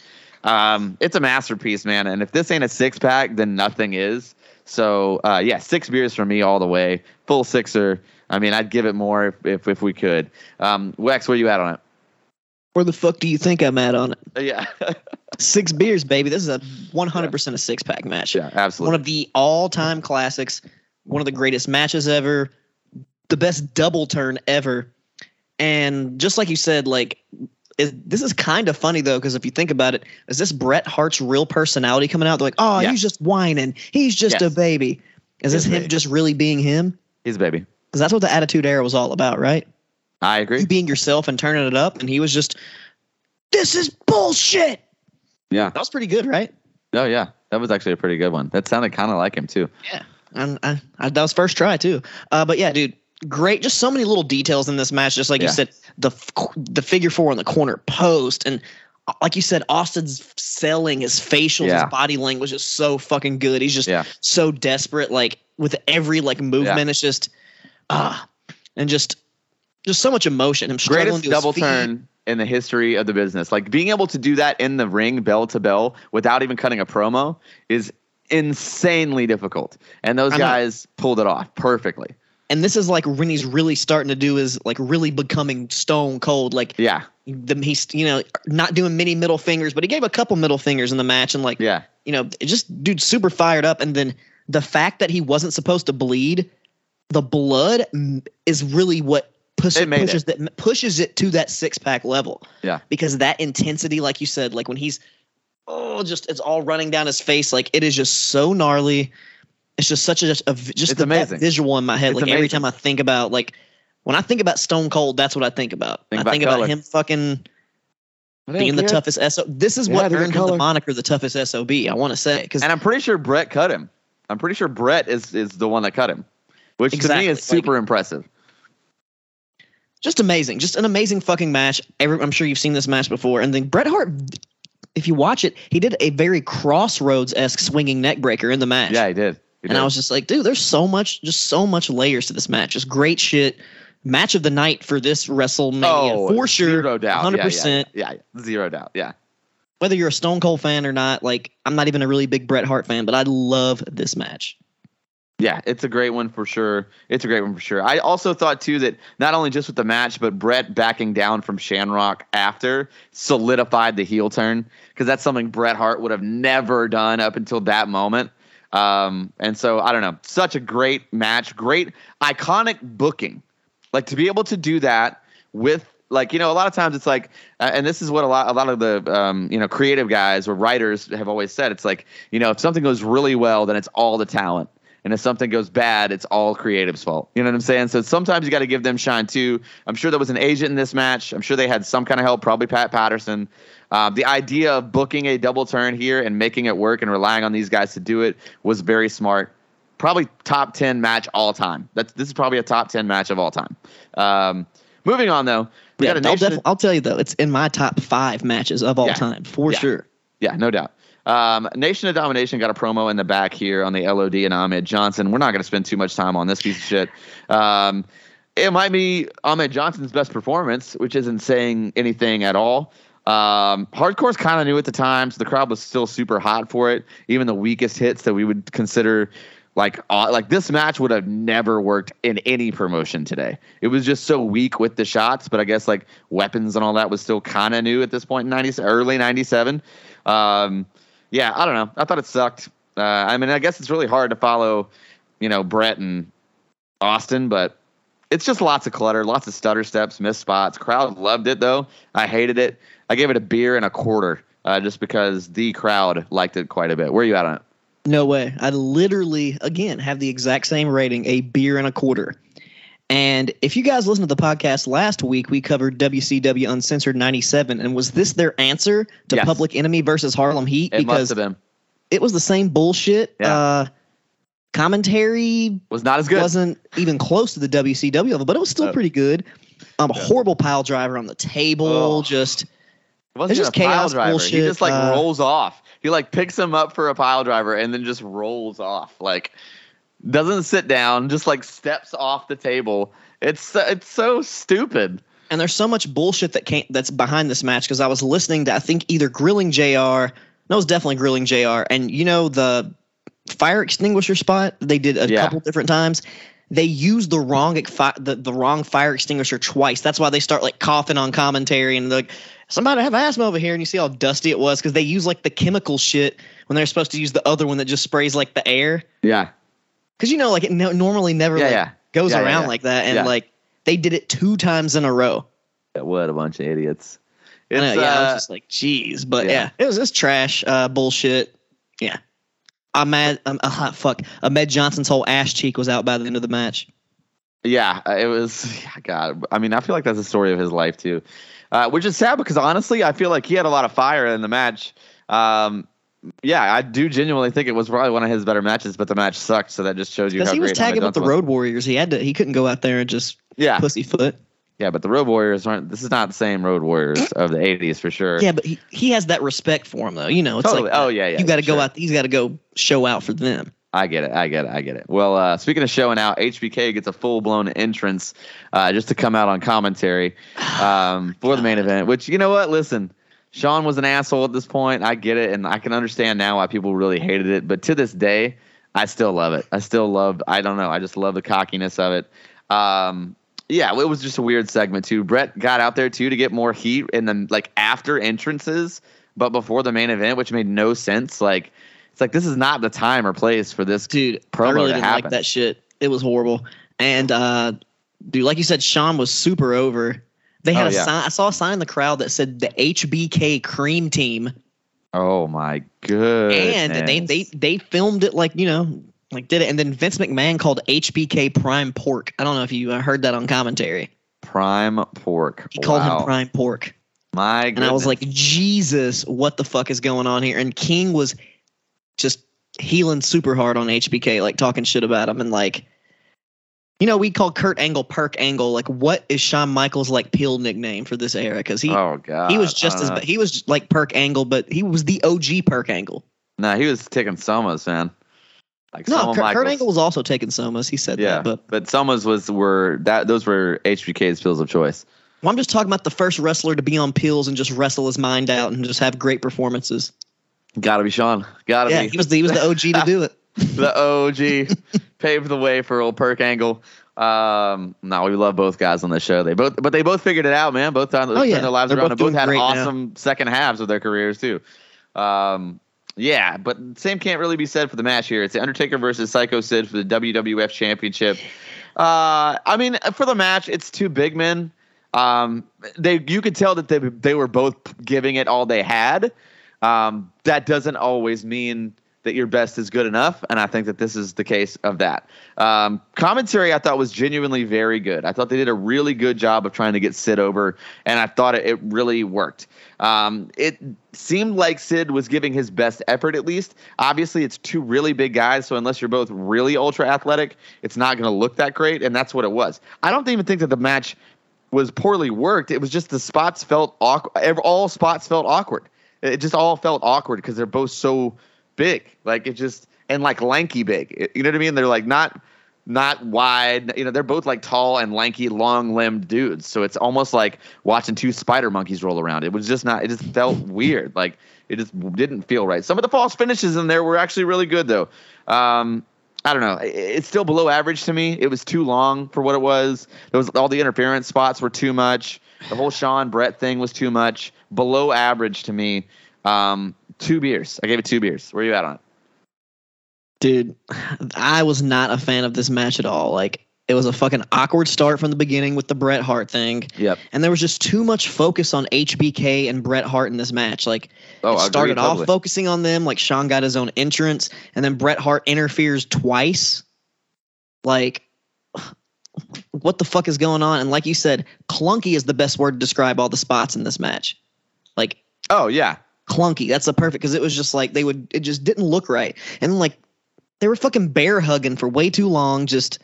Um, it's a masterpiece, man. And if this ain't a six pack, then nothing is. So uh, yeah, six beers for me all the way. Full sixer. I mean, I'd give it more if if, if we could. Um, Wex, where you at on it? Where the fuck do you think I'm at on it? Uh, yeah, Six beers, baby. This is a 100% a six pack match. yeah, absolutely. One of the all time classics, one of the greatest matches ever, the best double turn ever. And just like you said, like, it, this is kind of funny though, because if you think about it, is this Bret Hart's real personality coming out? They're like, oh, Yeah. he's just whining. He's just a baby. Is this Yes, him just really being him? He's a baby. Because that's what the Attitude Era was all about, right? I You agree. being yourself and turning it up. And he was just, this is bullshit. Yeah. That was pretty good, right? Oh yeah, that was actually a pretty good one. That sounded kind of like him too. Yeah, and I, I, that was first try too. Uh, but yeah, dude, great. Just so many little details in this match. Just like Yeah. you said, the f- the figure four on the corner post, and uh, like you said, Austin's selling his facial, Yeah. his body language is so fucking good. He's just Yeah. so desperate. Like with every like movement, it's just ah, and just just so much emotion. Him struggling Greatest double turn in the history of the business. Like being able to do that in the ring, bell to bell, without even cutting a promo, is insanely difficult. And those I know. guys pulled it off perfectly. And this is like when he's really starting to do is like really becoming stone cold. Like Yeah, the, he's you know not doing many middle fingers, but he gave a couple middle fingers in the match, and like yeah, you know, just dude super fired up. And then the fact that he wasn't supposed to bleed, the blood is really what push, It pushes that pushes it to that six pack level. Yeah. because that intensity, like you said, like when he's oh, just it's all running down his face, like it is just so gnarly. It's just such a, just a just the, amazing. visual in my head. It's like every time I think about like when I think about Stone Cold, that's what I think about. Think I about think color. about him fucking being the toughest SO. This is Yeah, what earned him the moniker the toughest SOB. I want to say because And I'm pretty sure Bret cut him. I'm pretty sure Bret is is the one that cut him, which to me is like- super impressive. Just amazing, just an amazing fucking match. Every, I'm sure you've seen this match before. And then Bret Hart, if you watch it, he did a very Crossroads esque swinging neck breaker in the match. Yeah, he did. He and I was just like, dude, there's so much, just so much layers to this match. Just great shit. Match of the night for this WrestleMania oh, for sure, Oh, Zero doubt. hundred Yeah, percent. Yeah, yeah, yeah, zero doubt. Yeah. Whether you're a Stone Cold fan or not, like I'm not even a really big Bret Hart fan, but I love this match. Yeah, it's a great one for sure. It's a great one for sure. I also thought too that not only just with the match, but Bret backing down from Shamrock after solidified the heel turn because that's something Bret Hart would have never done up until that moment. Um, and so I don't know, such a great match, great iconic booking. Like to be able to do that with like you know a lot of times it's like uh, and this is what a lot a lot of the um, you know creative guys or writers have always said it's like you know if something goes really well then it's all the talent and if something goes bad it's all creative's fault you know what i'm saying so sometimes you got to give them shine too i'm sure there was an agent in this match i'm sure they had some kind of help probably pat patterson um, the idea of booking a double turn here and making it work and relying on these guys to do it was very smart probably top 10 match all time that's this is probably a top 10 match of all time um, moving on though we Yeah, got a I'll, def- I'll tell you though, it's in my top five matches of all Yeah. time for Yeah. sure. Yeah, no doubt. Um, Nation of Domination got a promo in the back here on the LOD and Ahmed Johnson. We're not going to spend too much time on this piece of shit. Um, it might be Ahmed Johnson's best performance, which isn't saying anything at all. Um, hardcore's kind of new at the time, so the crowd was still super hot for it. Even the weakest hits that we would consider like uh, like this match would have never worked in any promotion today. It was just so weak with the shots, but I guess like weapons and all that was still kind of new at this point in 90 early 97. Um, yeah, I don't know. I thought it sucked. Uh, I mean, I guess it's really hard to follow, you know, Bret and Austin, but it's just lots of clutter, lots of stutter steps, missed spots. Crowd loved it though. I hated it. I gave it a beer and a quarter uh, just because the crowd liked it quite a bit. Where are you at on it? No way. I literally, again, have the exact same rating, a beer and a quarter. And if you guys listened to the podcast last week, we covered WCW Uncensored 97. And was this their answer to Yes. Public Enemy versus Harlem Heat? It because it was the same bullshit. Yeah. Uh, commentary Was not as good. wasn't even close to the WCW level, but it was still No. pretty good. Um, a Yeah. horrible pile driver on the table. Oh. Just It wasn't It's just a pile chaos driver. He just like uh, rolls off. He like picks him up for a pile driver and then just rolls off. Like doesn't sit down, just like steps off the table. It's it's so stupid. And there's so much bullshit that came that's behind this match because I was listening to I think either Grilling JR No, it was definitely Grilling JR And you know the fire extinguisher spot they did a Yeah. couple different times. They used the wrong fi- the, the wrong fire extinguisher twice. That's why they start like coughing on commentary and like somebody have asthma over here and you see how dusty it was because they use like the chemical shit when they're supposed to use the other one that just sprays like the air Yeah. Because you know like it no, normally never Yeah, like, yeah. goes Yeah, around like that and like they did it two times in a row. What a bunch of idiots. I know, It's, yeah, I was uh, just like, geez, but yeah. it was just trash, uh, bullshit. Yeah, Ahmed, um, uh, fuck, Ahmed Johnson's whole ass cheek was out by the end of the match. Yeah, uh, it was. God, I mean, I feel like that's the story of his life too, uh, which is sad because honestly, I feel like he had a lot of fire in the match. Um, yeah, I do genuinely think it was probably one of his better matches, but the match sucked. So that just shows you Because how he was tagging with the Road Warriors, he had to, he couldn't go out there and just Yeah, pussyfoot. yeah, but the Road Warriors aren't. This is not the same Road Warriors of the '80s for sure. Yeah, but he, he has that respect for him though. You know, it's Totally. like Oh, yeah, yeah, you got to go sure. out. He's got to go show out for them. I get it. I get it. I get it. Well, uh, speaking of showing out, HBK gets a full blown entrance uh, just to come out on commentary um, for the main event. Which you know what? Listen, Shawn was an asshole at this point. I get it, and I can understand now why people really hated it. But to this day, I still love it. I still love. I don't know. I just love the cockiness of it. Um, yeah, it was just a weird segment too. Bret got out there too to get more heat in the like after entrances, but before the main event, which made no sense. Like it's like this is not the time or place for this dude. promo I really didn't happen. like that shit. It was horrible. And uh, dude, like you said, Shawn was super over. They had Oh, a yeah. sign. I saw a sign in the crowd that said the HBK Cream Team, Oh my good. and they they they filmed it like you know like did it. And then Vince McMahon called HBK Prime Pork. I don't know if you uh, heard that on commentary. prime pork. He called him Prime Pork, My and I was like, Jesus, what the fuck is going on here? And King was just heeling super hard on HBK, like talking shit about him, and like. You know, we call Kurt Angle Perk Angle. Like, what is Shawn Michaels like Peel nickname for this era? Because he oh god, he was just I as don't ba- know. he was like Perk Angle, but he was the OG Perk Angle. No, he was taking Somas, man. Like No, Soma Kurt, Kurt Angle was also taking somas. He said Yeah, that, but but Somas was were that those were HBK's pills of choice. well, I'm just talking about the first wrestler to be on pills and just wrestle his mind out and just have great performances. Gotta be Shawn. Gotta Yeah, be he was the, he was the OG to do it. The OG. paved the way for old Perk Angle. Um, no, we love both guys on the show. They both, but they both figured it out, man. Both turned, Oh, yeah. their lives They're around. both and both had great now. awesome second halves of their careers too. Um, yeah, but same can't really be said for the match here. It's the Undertaker versus Psycho Sid for the WWF Championship. Uh, I mean, for the match, it's two big men. Um, they you could tell that they they were both giving it all they had. Um, that doesn't always mean that your best is good enough, and I think that this is the case of that. Um, commentary I thought was genuinely very good. I thought they did a really good job of trying to get Sid over, and I thought it, it really worked. Um, it seemed like Sid was giving his best effort, at least. Obviously, it's two really big guys, so unless you're both really ultra athletic, it's not going to look that great, and that's what it was. I don't even think that the match was poorly worked. It was just the spots felt awkward. All spots felt awkward. It just all felt awkward because they're both so big. Like it just and like lanky big. It- you know what I mean? They're like not not wide. You know, they're both like tall and lanky, long limbed dudes. So it's almost like watching two spider monkeys roll around. It was just not. It just felt weird. Like it just didn't feel right. Some of the false finishes in there were actually really good though. Um, I don't know. It's still below average to me. It was too long for what it was. There was all the interference spots were too much. The whole Shawn Bret thing was too much. Below average to me. Um, two beers. I gave it two beers. Where are you at on it? Dude, I was not a fan of this match at all. Like, it was a fucking awkward start from the beginning with the Bret Hart thing. Yep. And there was just too much focus on HBK and Bret Hart in this match. Like, Oh, it agree started off totally. focusing on them. Like, Shawn got his own entrance, and then Bret Hart interferes twice. Like, what the fuck is going on? And like you said, clunky is the best word to describe all the spots in this match. Like, Oh yeah. Clunky. That's the perfect because it was just like they would. It just didn't look right, and like they were fucking bear hugging for way too long. Just,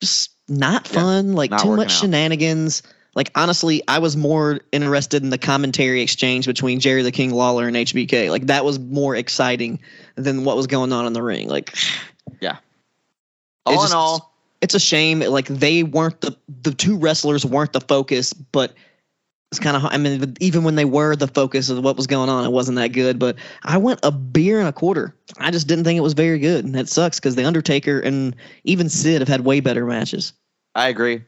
just not Yeah, fun. like not too much out. shenanigans. Like honestly, I was more interested in the commentary exchange between Jerry the King Lawler and HBK. Like that was more exciting than what was going on in the ring. Like Yeah. All just- in all, it's a shame. Like they weren't the the two wrestlers weren't the focus, but it's kind of. I mean, even when they were the focus of what was going on, it wasn't that good. But I went a beer and a quarter. I just didn't think it was very good, and that sucks because the Undertaker and even Sid have had way better matches. I agree.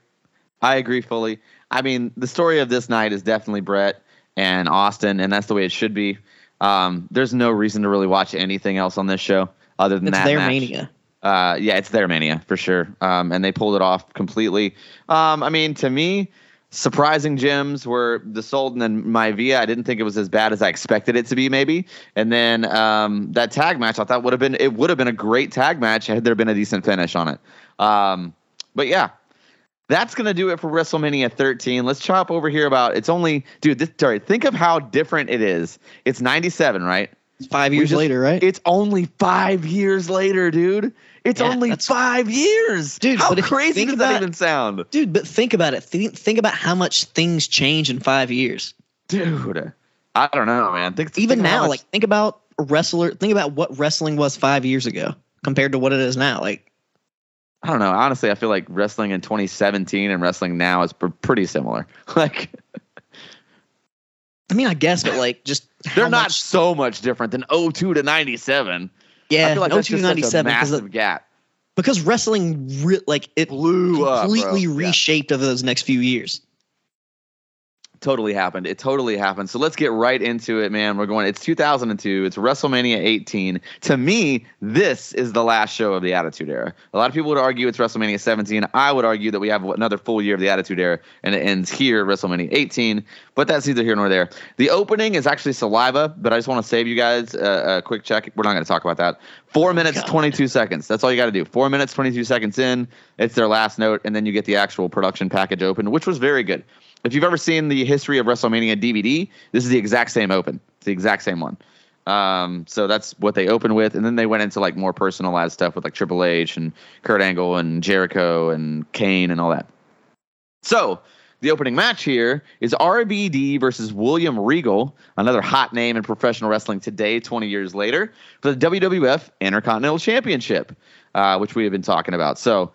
I agree fully. I mean, the story of this night is definitely Bret and Austin, and that's the way it should be. Um, there's no reason to really watch anything else on this show other than that. It's that their match. mania. Uh, yeah, it's their mania for sure. Um, and they pulled it off completely. Um, I mean, to me, surprising gems were the Sultan and Maivia. I didn't think it was as bad as I expected it to be, maybe. And then um, that tag match, I thought would have been it would have been a great tag match had there been a decent finish on it. Um, but yeah. That's gonna do it for WrestleMania 13. Let's chop over here about it's only dude. This sorry, think of how different it is. It's 97, right? Five years just- later, right? It's only five years later, dude. It's Yeah, only five years, Dude, How crazy does that about- even sound, Dude, but think about it. Think, think about how much things change in five years. dude? I don't know, man. Think, Even think now, much- like think about a wrestler. Think about what wrestling was five years ago compared to what it is now. Like I don't know. Honestly, I feel like wrestling in 2017 and wrestling now is pr- pretty similar. Like I mean, I guess, but like just they're not much- so much different than 02 to 97. yeah, I feel like that's just such a 97 because massive gap. because wrestling re- like it Blew up, completely Yeah. reshaped over those next few years. Totally happened. It totally happened. So let's get right into it, man. We're going. It's 2002. It's WrestleMania 18. To me, this is the last show of the Attitude Era. A lot of people would argue it's WrestleMania 17. I would argue that we have another full year of the Attitude Era, and it ends here, WrestleMania 18. But that's neither here nor there. The opening is actually Saliva, but I just want to save you guys a, a quick check. We're not going to talk about that. Four minutes, God. 22 seconds. That's all you got to do. Four minutes, 22 seconds in. It's their last note, and then you get the actual production package open, which was very good. If you've ever seen the history of WrestleMania DVD, this is the exact same open. It's the exact same one. Um, so that's what they opened with, and then they went into like more personalized stuff with like Triple H and Kurt Angle and Jericho and Kane and all that. So the opening match here is RVD versus William Regal, another hot name in professional wrestling today, 20 years later, for the WWF Intercontinental Championship, uh, which we have been talking about. So,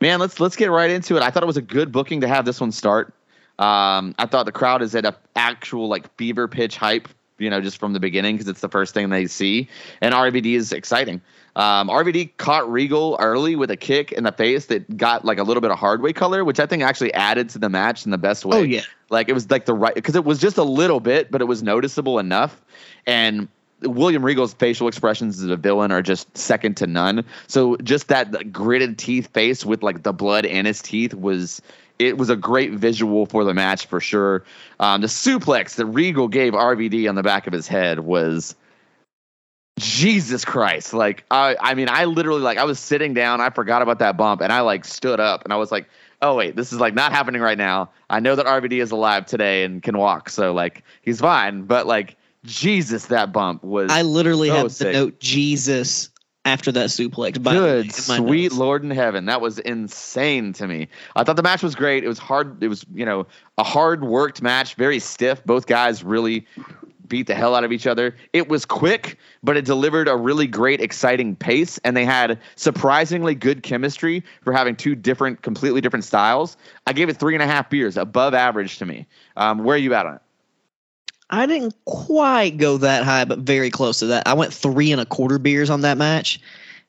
man, let's let's get right into it. I thought it was a good booking to have this one start. Um, I thought the crowd is at a actual like fever pitch hype, you know, just from the beginning because it's the first thing they see, and RVD is exciting. Um, RVD caught Regal early with a kick in the face that got like a little bit of hardway color, which I think actually added to the match in the best way. Oh yeah, Like it was like the right because it was just a little bit, but it was noticeable enough. And William Regal's facial expressions as a villain are just second to none. So just that gritted teeth face with like the blood in his teeth was it was a great visual for the match for sure. Um, the suplex that Regal gave RVD on the back of his head was Jesus Christ. Like I I mean I literally like I was sitting down, I forgot about that bump and I like stood up and I was like, "Oh wait, this is like not happening right now. I know that RVD is alive today and can walk, so like he's fine, but like Jesus that bump was I literally so have the note Jesus after that suplex. by good sweet notes. lord in heaven. That was insane to me. I thought the match was great. It was hard it was you know a hard worked match very stiff. Both guys really beat the hell out of each other. It was quick but it delivered a really great exciting pace and they had surprisingly good chemistry for having two different completely different styles. I gave it three and a half beers above average to me. Um, where are you at on it I didn't quite go that high, but very close to that. I went three and a quarter beers on that match,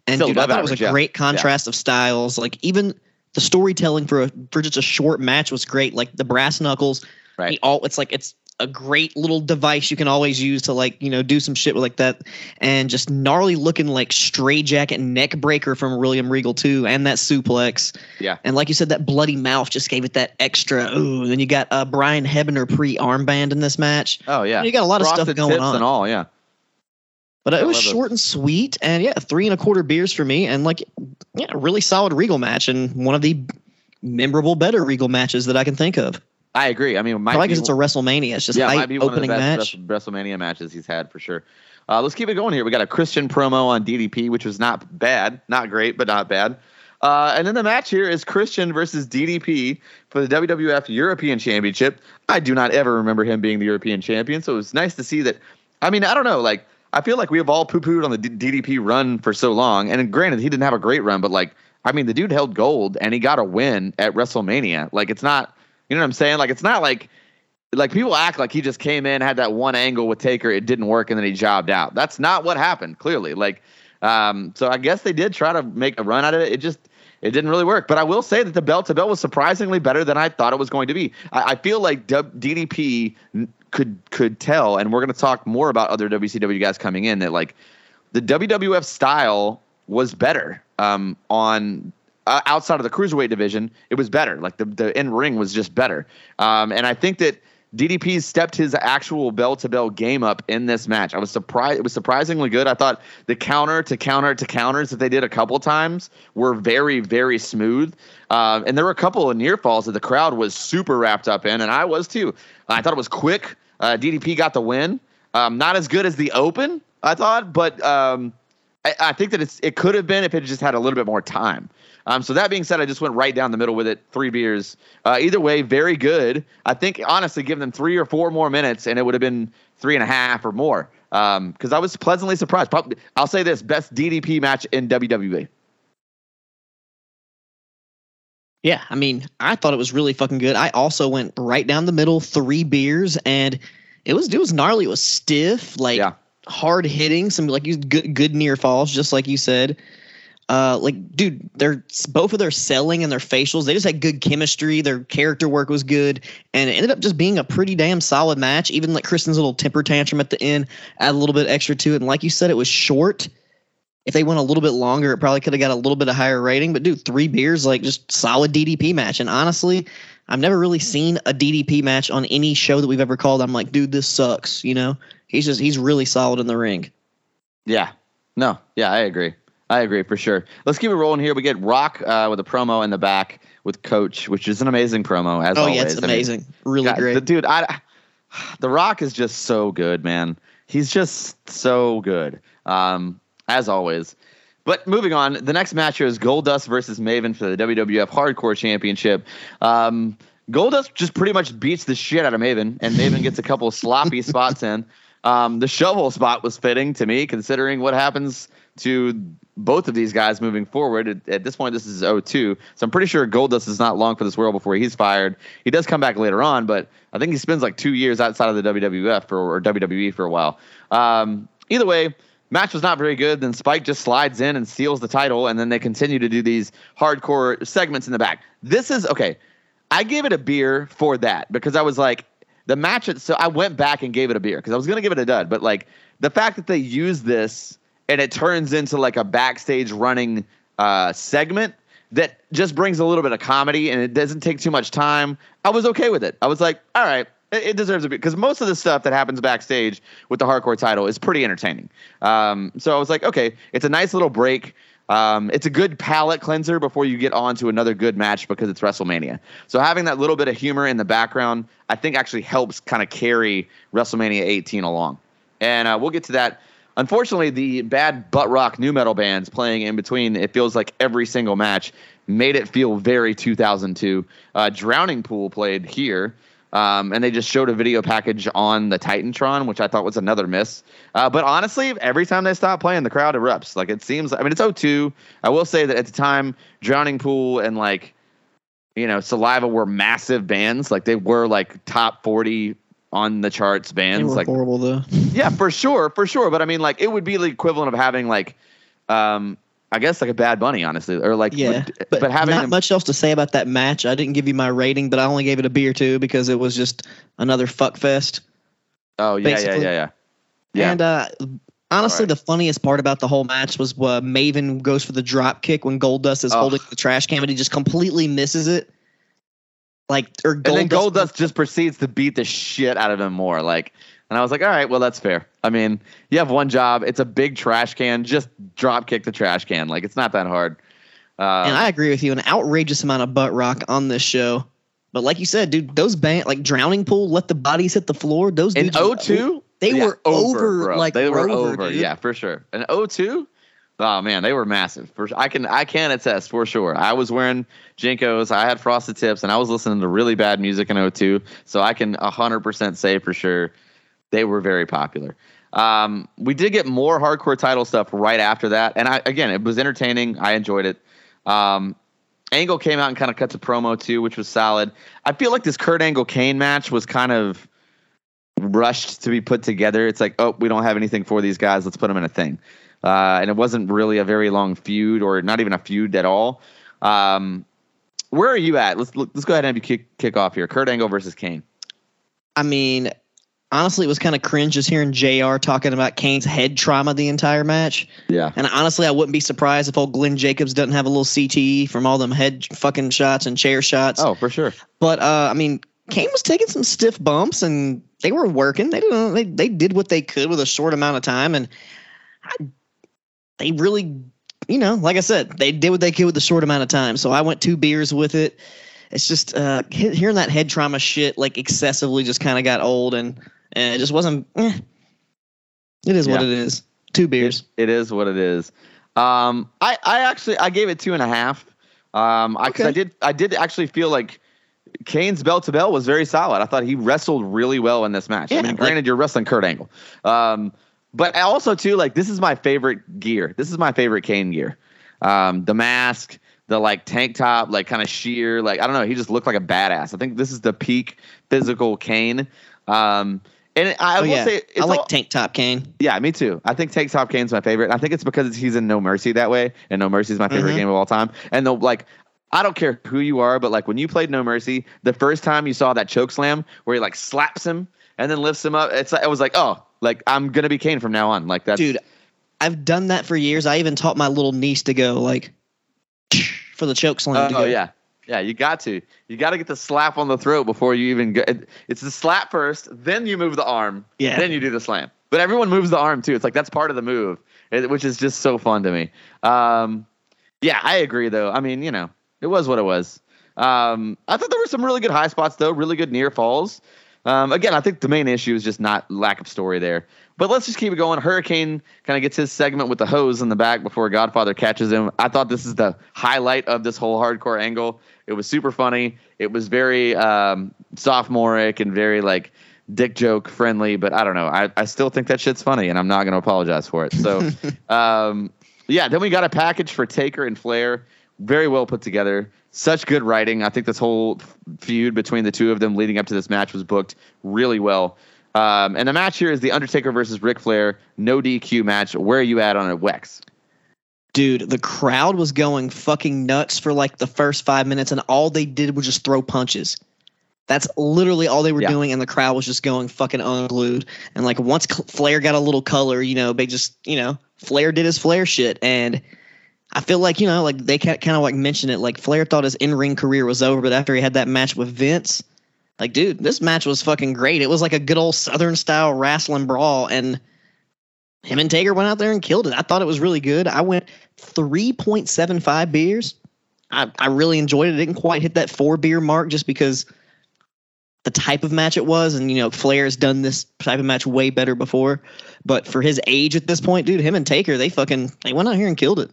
and Still dude, I thought it was a yeah. great contrast of styles. Like even the storytelling for a, for just a short match was great. Like the brass knuckles, Right. all it's like it's a great little device you can always use to like you know do some shit with like that, and just gnarly looking like stray jacket neck breaker from William Regal too, and that suplex. Yeah. And like you said, that bloody mouth just gave it that extra. Ooh, then you got uh, Brian Hebner pre armband in this match. oh yeah You got a lot of stuff going on. and all yeah But I it was short and sweet, and yeah, three and a quarter beers for me, and like, yeah, really solid Regal match, and one of the memorable, better Regal matches that I can think of. I agree i mean Probably because it's a WrestleMania. It's just yeah, might be one of the opening best WrestleMania matches he's had for sure. Uh, let's keep it going here. We got a Christian promo on DDP, which was not bad, not great, but not bad. Uh, and then the match here is Christian versus DDP for the WWF European Championship. I do not ever remember him being the European champion, so it was nice to see that. I mean, I don't know, like I feel like we have all poo-pooed on the D- DDP run for so long, and granted, he didn't have a great run, but like I mean, the dude held gold and he got a win at WrestleMania. Like it's not, you know what I'm saying? Like it's not like like people act like he just came in, had that one angle with Taker, it didn't work, and then he jobbed out. That's not what happened. Clearly, like um, so I guess they did try to make a run out of it. It just it didn't really work. But I will say that the belt to belt was surprisingly better than I thought it was going to be. I, I feel like DDP could could tell, and we're going to talk more about other WCW guys coming in that like the WWF style was better um, on uh, outside of the cruiserweight division. It was better. Like the the in ring was just better. Um, and I think that DDP stepped his actual bell to bell game up in this match. I was surprised. It was surprisingly good. I thought the counter to counter to counters that they did a couple times were very, very smooth. Uh, and there were a couple of near falls that the crowd was super wrapped up in, and I was too. I thought it was quick. Uh, DDP got the win. Um, not as good as the Open, I thought, but um, I, I, think that it's it could have been if it just had a little bit more time. Um, so that being said, I just went right down the middle with it. Three beers. Uh, either way, very good. I think honestly, give them three or four more minutes, and it would have been three and a half or more. Because um, I was pleasantly surprised. Probably, I'll say this: best DDP match in WWE. Yeah, I mean, I thought it was really fucking good. I also went right down the middle, three beers, and it was it was gnarly. It was stiff, like yeah. hard hitting, some like you good good near falls, just like you said. Uh, like, dude, they're both of their selling and their facials. They just had good chemistry. Their character work was good, and it ended up just being a pretty damn solid match. Even like Christian's little temper tantrum at the end add a little bit extra to it. And like you said, it was short. If they went a little bit longer, it probably could have got a little bit of higher rating. But dude, three beers, like just solid DDP match. And honestly, I've never really seen a DDP match on any show that we've ever called. I'm like, dude, this sucks. You know, he's just he's really solid in the ring. Yeah. No. Yeah, I agree. I agree for sure. Let's keep it rolling here. We get Rock uh, with a promo in the back with Coach, which is an amazing promo as oh, always. yeah, it's amazing. I mean, really God, great. The, dude, I, the Rock is just so good, man. He's just so good, um, as always. But moving on, the next match here is Goldust versus Maven for the WWF Hardcore Championship. Um, Goldust just pretty much beats the shit out of Maven, and Maven gets a couple sloppy spots in. Um, the shovel spot was fitting to me, considering what happens to both of these guys moving forward. At, at, this point, this is 02. So I'm pretty sure Goldust is not long for this world before he's fired. He does come back later on, but I think he spends like two years outside of the WWF for, or WWE for a while. Um, either way, match was not very good. Then Spike just slides in and seals the title, and then they continue to do these hardcore segments in the back. This is okay. I gave it a beer for that because I was like, the match. So I went back and gave it a beer because I was going to give it a dud, but like the fact that they use this and it turns into like a backstage running uh, segment that just brings a little bit of comedy and it doesn't take too much time. I was okay with it. I was like, all right, it, deserves a bit because most of the stuff that happens backstage with the hardcore title is pretty entertaining. Um, so I was like, okay, it's a nice little break. Um, it's a good palate cleanser before you get on to another good match because it's WrestleMania. So having that little bit of humor in the background, I think actually helps kind of carry WrestleMania 18 along. And uh, we'll get to that Unfortunately, the bad butt rock nu metal bands playing in between, it feels like every single match made it feel very 2002. Uh, Drowning Pool played here, um, and they just showed a video package on the Titantron, which I thought was another miss. Uh, but honestly, every time they stop playing, the crowd erupts. Like it seems, I mean, it's 02. I will say that at the time, Drowning Pool and like, you know, Saliva were massive bands. Like they were like top 40 on the charts bands. like horrible though. yeah, for sure, for sure. But I mean, like it would be the equivalent of having like, um, I guess like a Bad Bunny, honestly, or like yeah. But, but having not them, much else to say about that match. I didn't give you my rating, but I only gave it a beer too because it was just another fuck fest. Oh yeah, basically. yeah, yeah, yeah. Yeah. And uh, honestly, right. the funniest part about the whole match was uh, Maven goes for the drop kick when Goldust is oh. holding the trash can, and he just completely misses it. Like or Gold and then Goldust Dust just proceeds to beat the shit out of him more. Like, and I was like, all right, well that's fair. I mean, you have one job. It's a big trash can. Just drop kick the trash can. Like it's not that hard. Uh, and I agree with you. An outrageous amount of butt rock on this show. But like you said, dude, those band like drowning pool, let the bodies hit the floor. Those in O two, they yeah, were over, like they were over, over yeah, for sure. In 02, Oh man, they were massive. For I can I can attest for sure. I was wearing JNCOs, I had frosted tips, and I was listening to really bad music in 02. So I can hundred percent say for sure they were very popular. Um, we did get more hardcore title stuff right after that, and I again it was entertaining. I enjoyed it. Um, Angle came out and kind of cut the promo too, which was solid. I feel like this Kurt Angle Kane match was kind of rushed to be put together. It's like, oh, we don't have anything for these guys. Let's put them in a thing. Uh, and it wasn't really a very long feud, or not even a feud at all. Um, where are you at? Let's let's go ahead and have you kick, kick off here. Kurt Angle versus Kane. I mean, honestly, it was kind of cringe just hearing Jr. talking about Kane's head trauma the entire match. Yeah. And honestly, I wouldn't be surprised if old Glenn Jacobs doesn't have a little CTE from all them head fucking shots and chair shots. Oh, for sure. But uh, I mean, Kane was taking some stiff bumps, and they were working. They didn't. They they did what they could with a short amount of time, and I, they really, you know, like I said, they did what they could with a short amount of time. So I went two beers with it. It's just uh, hearing that head trauma shit like excessively just kind of got old, and, and it just wasn't. Eh. It is what it is. Two beers. It is what it is. Um, I, I actually I gave it two and a half. Um, I, 'cause I Okay. did I did actually feel like Kane's bell to bell was very solid. I thought he wrestled really well in this match. I Yeah, mean, like- granted, you're wrestling Kurt Angle, um, but also too like this is my favorite gear. This is my favorite Kane gear. Um, the mask, the like tank top, like kind of sheer, like I don't know. He just looked like a badass. I think this is the peak physical Kane. Um, and I oh will yeah, say, it's I like all- tank top Kane. yeah, me too. I think Tank Top Kane's my favorite. I think it's because he's in No Mercy that way, and No Mercy is my favorite Mhm. game of all time. And the like, I don't care who you are, but like when you played No Mercy, the first time you saw that choke slam where he like slaps him and then lifts him up, it's it was like, oh, like I'm gonna be Kane from now on. Like that, Dude, I've done that for years. I even taught my little niece to go like for the choke slam. to Oh go. yeah, yeah. You got to. You got to get the slap on the throat before you even go. It's the slap first, then you move the arm, Yeah. then you do the slam. But everyone moves the arm too. It's like that's part of the move, which is just so fun to me. Um, yeah, I agree though. I mean, you know, it was what it was. Um, I thought there were some really good high spots though, really good near falls. Um, again, I think the main issue is just not lack of story there. But let's just keep it going. Hurricane kind of gets his segment with the hose in the back before Godfather catches him. I thought this is the highlight of this whole hardcore angle. It was super funny. It was very um, sophomoric and very like dick joke friendly. But I don't know. I, I still think that shit's funny, and I'm not going to apologize for it. So, um, yeah. Then we got a package for Taker and Flair. Very well put together. Such good writing. I think this whole feud between the two of them leading up to this match was booked really well. Um, and the match here is the Undertaker versus Ric Flair, no DQ match. Where are you at on it, Wex? Dude, the crowd was going fucking nuts for like the first five minutes, and all they did was just throw punches. That's literally all they were Yeah. doing, and the crowd was just going fucking unglued. And like once Flair got a little color, you know, they just, you know, Flair did his Flair shit, and I feel like you know, like they kind of like mentioned it, like Flair thought his in ring career was over, but after he had that match with Vince, like dude, this match was fucking great. It was like a good old Southern style wrestling brawl, and him and Taker went out there and killed it. I thought it was really good. I went 3.75 beers. I, I really enjoyed it. I didn't quite hit that four beer mark just because the type of match it was. And, you know, Flair's done this type of match way better before. But for his age at this point, dude, him and Taker, they fucking, they went out here and killed it.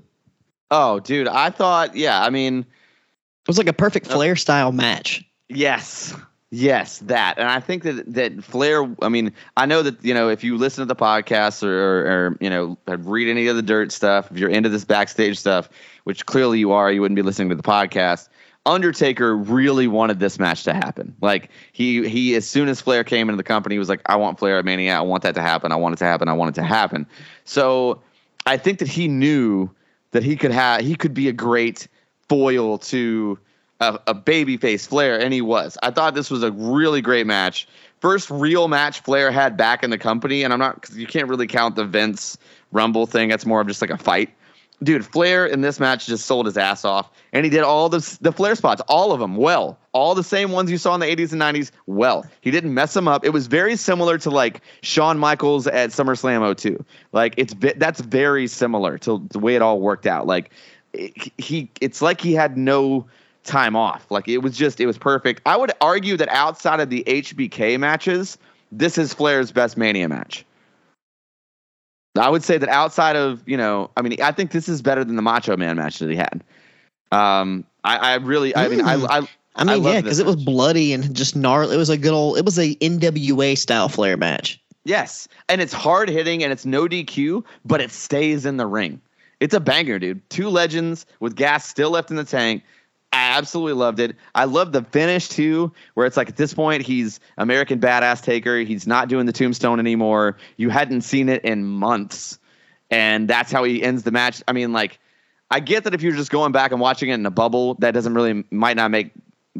Oh, dude, I thought, yeah, I mean, it was like a perfect uh, Flair style match. Yes. Yes, that. And I think that that Flair, I mean, I know that, you know, if you listen to the podcast or, or, or you know, read any of the dirt stuff, if you're into this backstage stuff, which clearly you are, you wouldn't be listening to the podcast. Undertaker really wanted this match to happen. Like he he as soon as Flair came into the company, he was like, I want Flair at Mania. I want that to happen. I want it to happen. I want it to happen. So I think that he knew that he could have he could be a great foil to a, a babyface Flair, and he was. I thought this was a really great match. First real match Flair had back in the company, and I'm not because you can't really count the Vince Rumble thing. That's more of just like a fight. Dude, Flair in this match just sold his ass off, and he did all the the Flair spots, all of them, well, all the same ones you saw in the 80s and 90s, well. He didn't mess them up. It was very similar to like Shawn Michaels at SummerSlam 02. Like it's that's very similar to the way it all worked out. Like he, it's like he had no time off. Like it was just, it was perfect. I would argue that outside of the HBK matches, this is Flair's best Mania match. I would say that outside of, you know, I mean, I think this is better than the Macho Man match that he had. Um, I, I really, I mean, I, Mm. I, I I mean, love yeah, because it was bloody and just gnarly. It was a good old, it was a NWA style Flair match. Yes, and it's hard hitting and it's no DQ, but it stays in the ring. It's a banger, dude. Two legends with gas still left in the tank. I absolutely loved it. I love the finish too, where it's like at this point he's American Badass Taker. He's not doing the tombstone anymore. You hadn't seen it in months, and that's how he ends the match. I mean, like, I get that if you're just going back and watching it in a bubble, that doesn't really might not make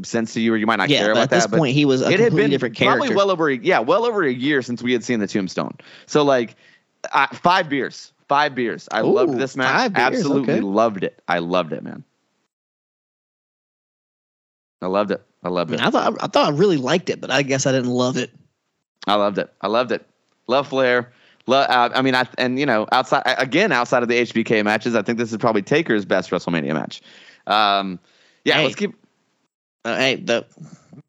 sense to you, or you might not yeah, care but about at this that. point he was a it had been different character. probably well over a, yeah, well over a year since we had seen the tombstone. So like, five beers, five beers. I Ooh, loved this match. five beers, Absolutely okay. loved it. I loved it, man. I loved it. I loved it. I thought I thought I really liked it, but I guess I didn't love it. I loved it. I loved it. Love Flair. Love, uh, I mean, I and you know, outside again, outside of the HBK matches, I think this is probably Taker's best WrestleMania match. Um, yeah, Hey. let's keep. Uh, hey, the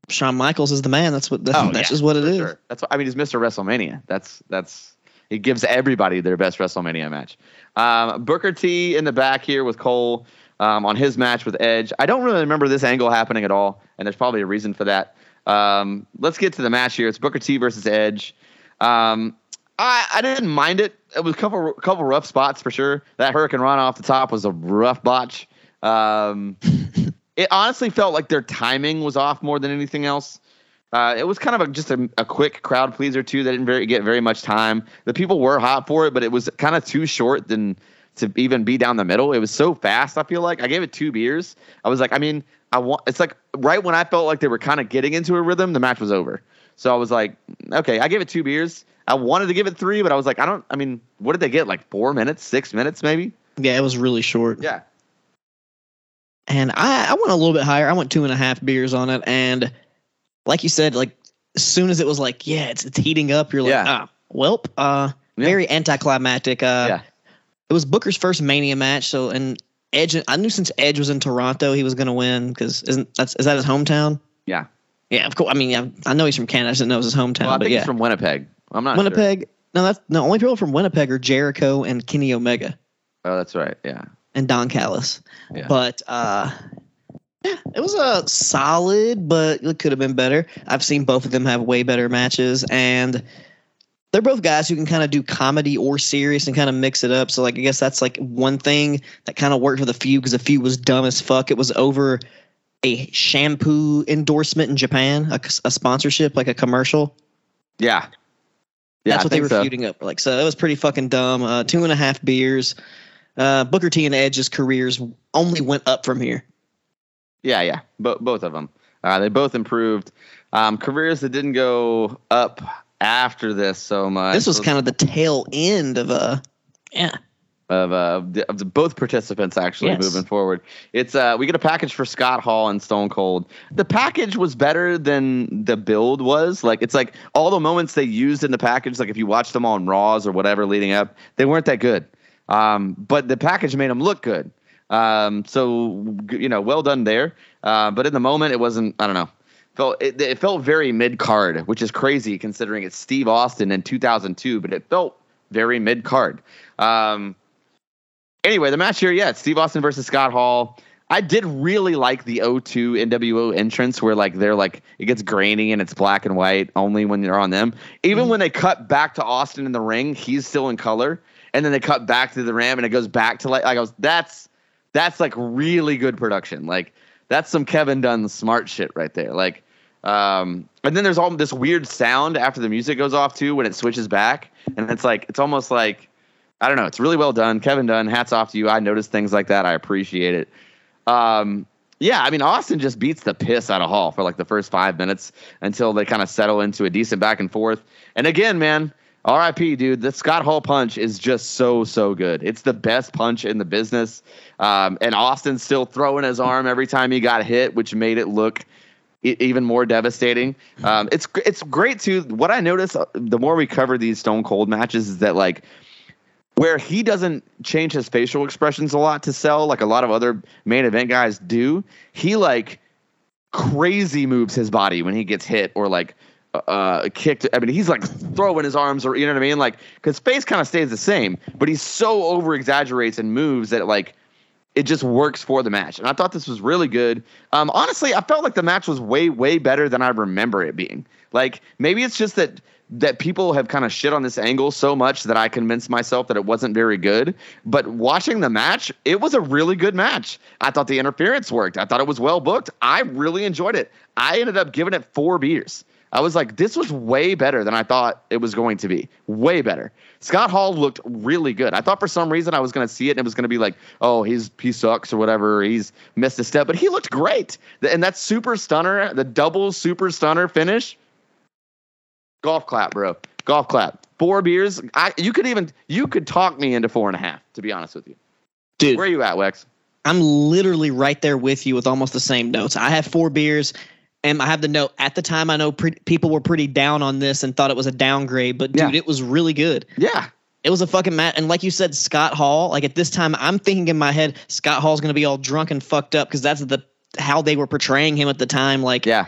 Shawn Michaels is the man. That's what that's Oh, that's yeah, just what it is. sure. That's what, I mean, he's Mr. WrestleMania. That's that's he gives everybody their best WrestleMania match. Um, Booker T in the back here with Cole um, on his match with Edge. I don't really remember this angle happening at all, and there's probably a reason for that. Um, let's get to the match here. It's Booker T versus Edge. Um, I, I didn't mind it. It was a couple couple rough spots for sure. That hurricanrana off the top was a rough botch. Um, it honestly felt like their timing was off more than anything else. Uh, it was kind of a, just a, a quick crowd pleaser too. That didn't very, get very much time. The people were hot for it, but it was kind of too short than to even be down the middle. It was so fast. I feel like I gave it two beers. I was like, I mean, I want. It's like right when I felt like they were kind of getting into a rhythm, the match was over. So I was like, okay, I gave it two beers. I wanted to give it three, but I was like, I don't. I mean, what did they get? Like four minutes, six minutes, maybe? Yeah, it was really short. Yeah. And I, I went a little bit higher. I went two and a half beers on it. And like you said, like as soon as it was like, yeah, it's, it's heating up, you're like, Yeah. ah, welp. Uh, Yeah. very anticlimactic. Uh, Yeah. It was Booker's first Mania match. So, and Edge, I knew since Edge was in Toronto, he was going to win because isn't that's is that his hometown? Yeah. Yeah, of course. I mean, I, I know he's from Canada. I just didn't know it was his hometown. Well, I but think yeah, he's from Winnipeg. I'm not sure. Winnipeg. No, that's no. Only people from Winnipeg are Jericho and Kenny Omega Oh, that's right. Yeah. and Don Callis. Yeah. But uh, yeah, it was a solid, but it could have been better. I've seen both of them have way better matches, and they're both guys who can kind of do comedy or serious and kind of mix it up. So like, I guess that's like one thing that kind of worked for the feud because the feud was dumb as fuck. It was over a shampoo endorsement in Japan, a, a sponsorship, like a commercial. Yeah. Yeah, That's what they were so. feuding up. Like, so it was pretty fucking dumb. Uh, two and a half beers. Uh, Booker T and Edge's careers only went up from here. Yeah, yeah, Bo- both of them. Uh, they both improved. Um, careers that didn't go up after this so much. this was kind of the tail end of a yeah of uh of the both participants actually Yes. moving forward. It's uh we get a package for Scott Hall and Stone Cold. The package was better than the build was. Like it's like all the moments they used in the package, like if you watch them on Raws or whatever leading up, they weren't that good. Um, but the package made them look good. Um, so you know, well done there. Uh, but in the moment, it wasn't. I don't know. Felt it, it felt very mid card, which is crazy considering it's Steve Austin in 2002. But it felt very mid card. Um, anyway, the match here, yeah, it's Steve Austin versus Scott Hall. I did really like the O2 NWO entrance where like they're like it gets grainy and it's black and white only when you're on them. Even when they cut back to Austin in the ring, he's still in color, and then they cut back to the ramp and it goes back to like like I was that's that's like really good production. Like that's some Kevin Dunn smart shit right there. Like um and then there's all this weird sound after the music goes off too when it switches back and it's like it's almost like I don't know. It's really well done. Kevin Dunn, hats off to you. I noticed things like that. I appreciate it. Um, yeah, I mean, Austin just beats the piss out of Hall for like the first five minutes until they kind of settle into a decent back and forth. And again, man, RIP, dude, the Scott Hall punch is just so, so good. It's the best punch in the business. Um, and Austin's still throwing his arm every time he got hit, which made it look even more devastating. Um, it's it's great too. What I notice uh, the more we cover these Stone Cold matches is that like where he doesn't change his facial expressions a lot to sell like a lot of other main event guys do. He like crazy moves his body when he gets hit or like uh kicked. I mean, he's like throwing his arms or you know what I mean? Like cuz face kind of stays the same, but he so over exaggerates and moves that like it just works for the match. And I thought this was really good. Um, honestly, I felt like the match was way, way better than I remember it being. Like maybe it's just that that people have kind of shit on this angle so much that I convinced myself that it wasn't very good. But watching the match, it was a really good match. I thought the interference worked. I thought it was well booked. I really enjoyed it. I ended up giving it four beers. I was like, this was way better than I thought it was going to be. Way better. Scott Hall looked really good. I thought for some reason I was going to see it and it was going to be like, oh, he's he sucks or whatever. He's missed a step, but he looked great. And that super stunner, the double super stunner finish, golf clap, bro. Golf clap. Four beers. I you could even you could talk me into four and a half. To be honest with you, Dude, where are you at, Wex? I'm literally right there with you with almost the same notes. I have four beers, and I have the note. At the time, I know pre- people were pretty down on this and thought it was a downgrade, but dude, Yeah. it was really good. Yeah, It was a fucking mat. and like you said, Scott Hall. Like at this time, I'm thinking in my head, Scott Hall's gonna be all drunk and fucked up because that's the how they were portraying him at the time. Like yeah,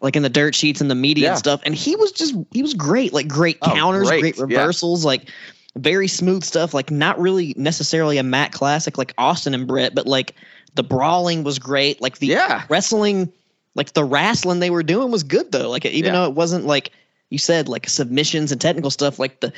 like in the dirt sheets and the media Yeah. and stuff. And he was just he was great, like great Oh, counters, great, great yeah. reversals, like very smooth stuff. Like not really necessarily a Mat classic like Austin and Bret, but like the brawling was great. Like the yeah. wrestling, like the wrestling they were doing was good though. Like even Yeah. though it wasn't like you said, like submissions and technical stuff, like the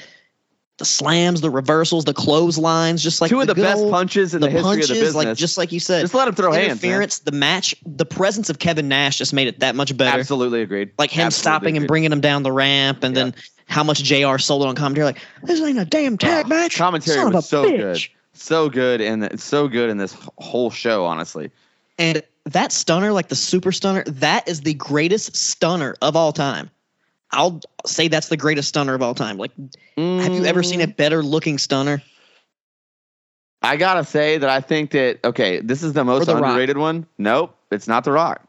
the slams, the reversals, the clotheslines, just like Two of the best old- punches in the, the history punches, of the business. like just like you said, Just let him throw hands. man. interference, the match, the presence of Kevin Nash just made it that much better Absolutely agreed. like him Absolutely stopping and bringing him down the ramp, and Yeah. then how much JR. sold it on commentary. Like this ain't a damn tag Oh, match. Commentary Son was so bitch. good, so good, and so good in this whole show. Honestly, And that stunner, like the super stunner, that is the greatest stunner of all time. I'll say that's the greatest stunner of all time. Like, have you ever seen Mm. a better looking stunner? I gotta say that I think that okay, this is the most The Rock. underrated one. Nope, it's not The Rock.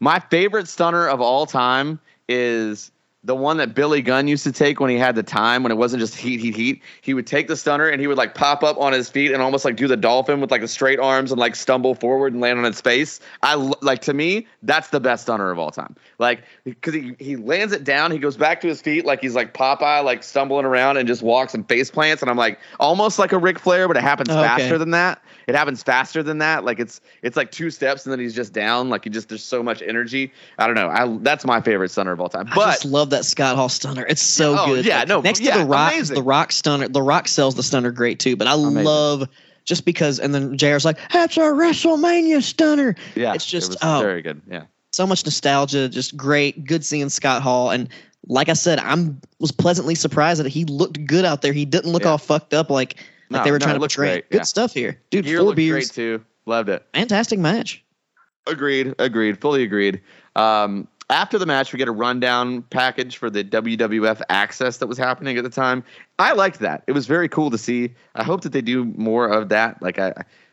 My favorite stunner of all time is the one that Billy Gunn used to take when he had the time, when it wasn't just heat, heat, heat. He would take the stunner and he would like pop up on his feet and almost like do the dolphin with like the straight arms and like stumble forward and land on its face. I like to me, that's the best stunner of all time. Like because he, he lands it down, he goes back to his feet like he's like Popeye, like stumbling around and just walks and face plants. And I'm like almost like a Ric Flair, but it happens Oh, okay. faster than that. It happens faster than that. Like it's it's like two steps and then he's just down. Like he just there's so much energy. I don't know. I that's my favorite stunner of all time. I But just love that Scott Hall stunner. It's so Oh, good. yeah, Like, no, next yeah, to the Rock, amazing. the Rock stunner. The Rock sells the stunner great too. But I Amazing. love just because. And then JR's like, that's our WrestleMania stunner. yeah, it's just- it was oh. very good. Yeah. so much nostalgia, just great. Good seeing Scott Hall, and like I said, I'm was pleasantly surprised that he looked good out there. He didn't look Yeah. all fucked up like like No, they were no, trying to looked portray. great, Good yeah. stuff here, dude. Gear four looked beers, great too. Loved it. fantastic match. Agreed. Agreed. Fully agreed. Um, after the match, we get a rundown package for the WWF access that was happening at the time. I liked that. It was very cool to see. I hope that they do more of that. Like I,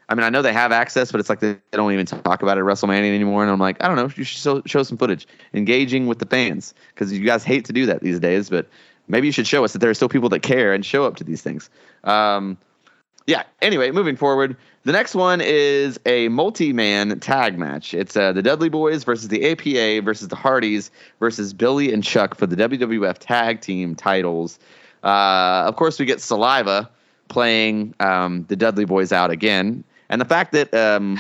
I mean, I know they have access, but it's like they don't even talk about it at WrestleMania anymore. And I'm like, I don't know. You should show, show some footage, engaging with the fans, because you guys hate to do that these days. But maybe you should show us that there are still people that care and show up to these things. Um, yeah. Anyway, moving forward, the next one is a multi-man tag match. It's uh, the Dudley Boyz versus the APA versus the Hardys versus Billy and Chuck for the WWF Tag Team titles. Uh, of course, we get Saliva playing um, the Dudley Boyz out again, and the fact that um,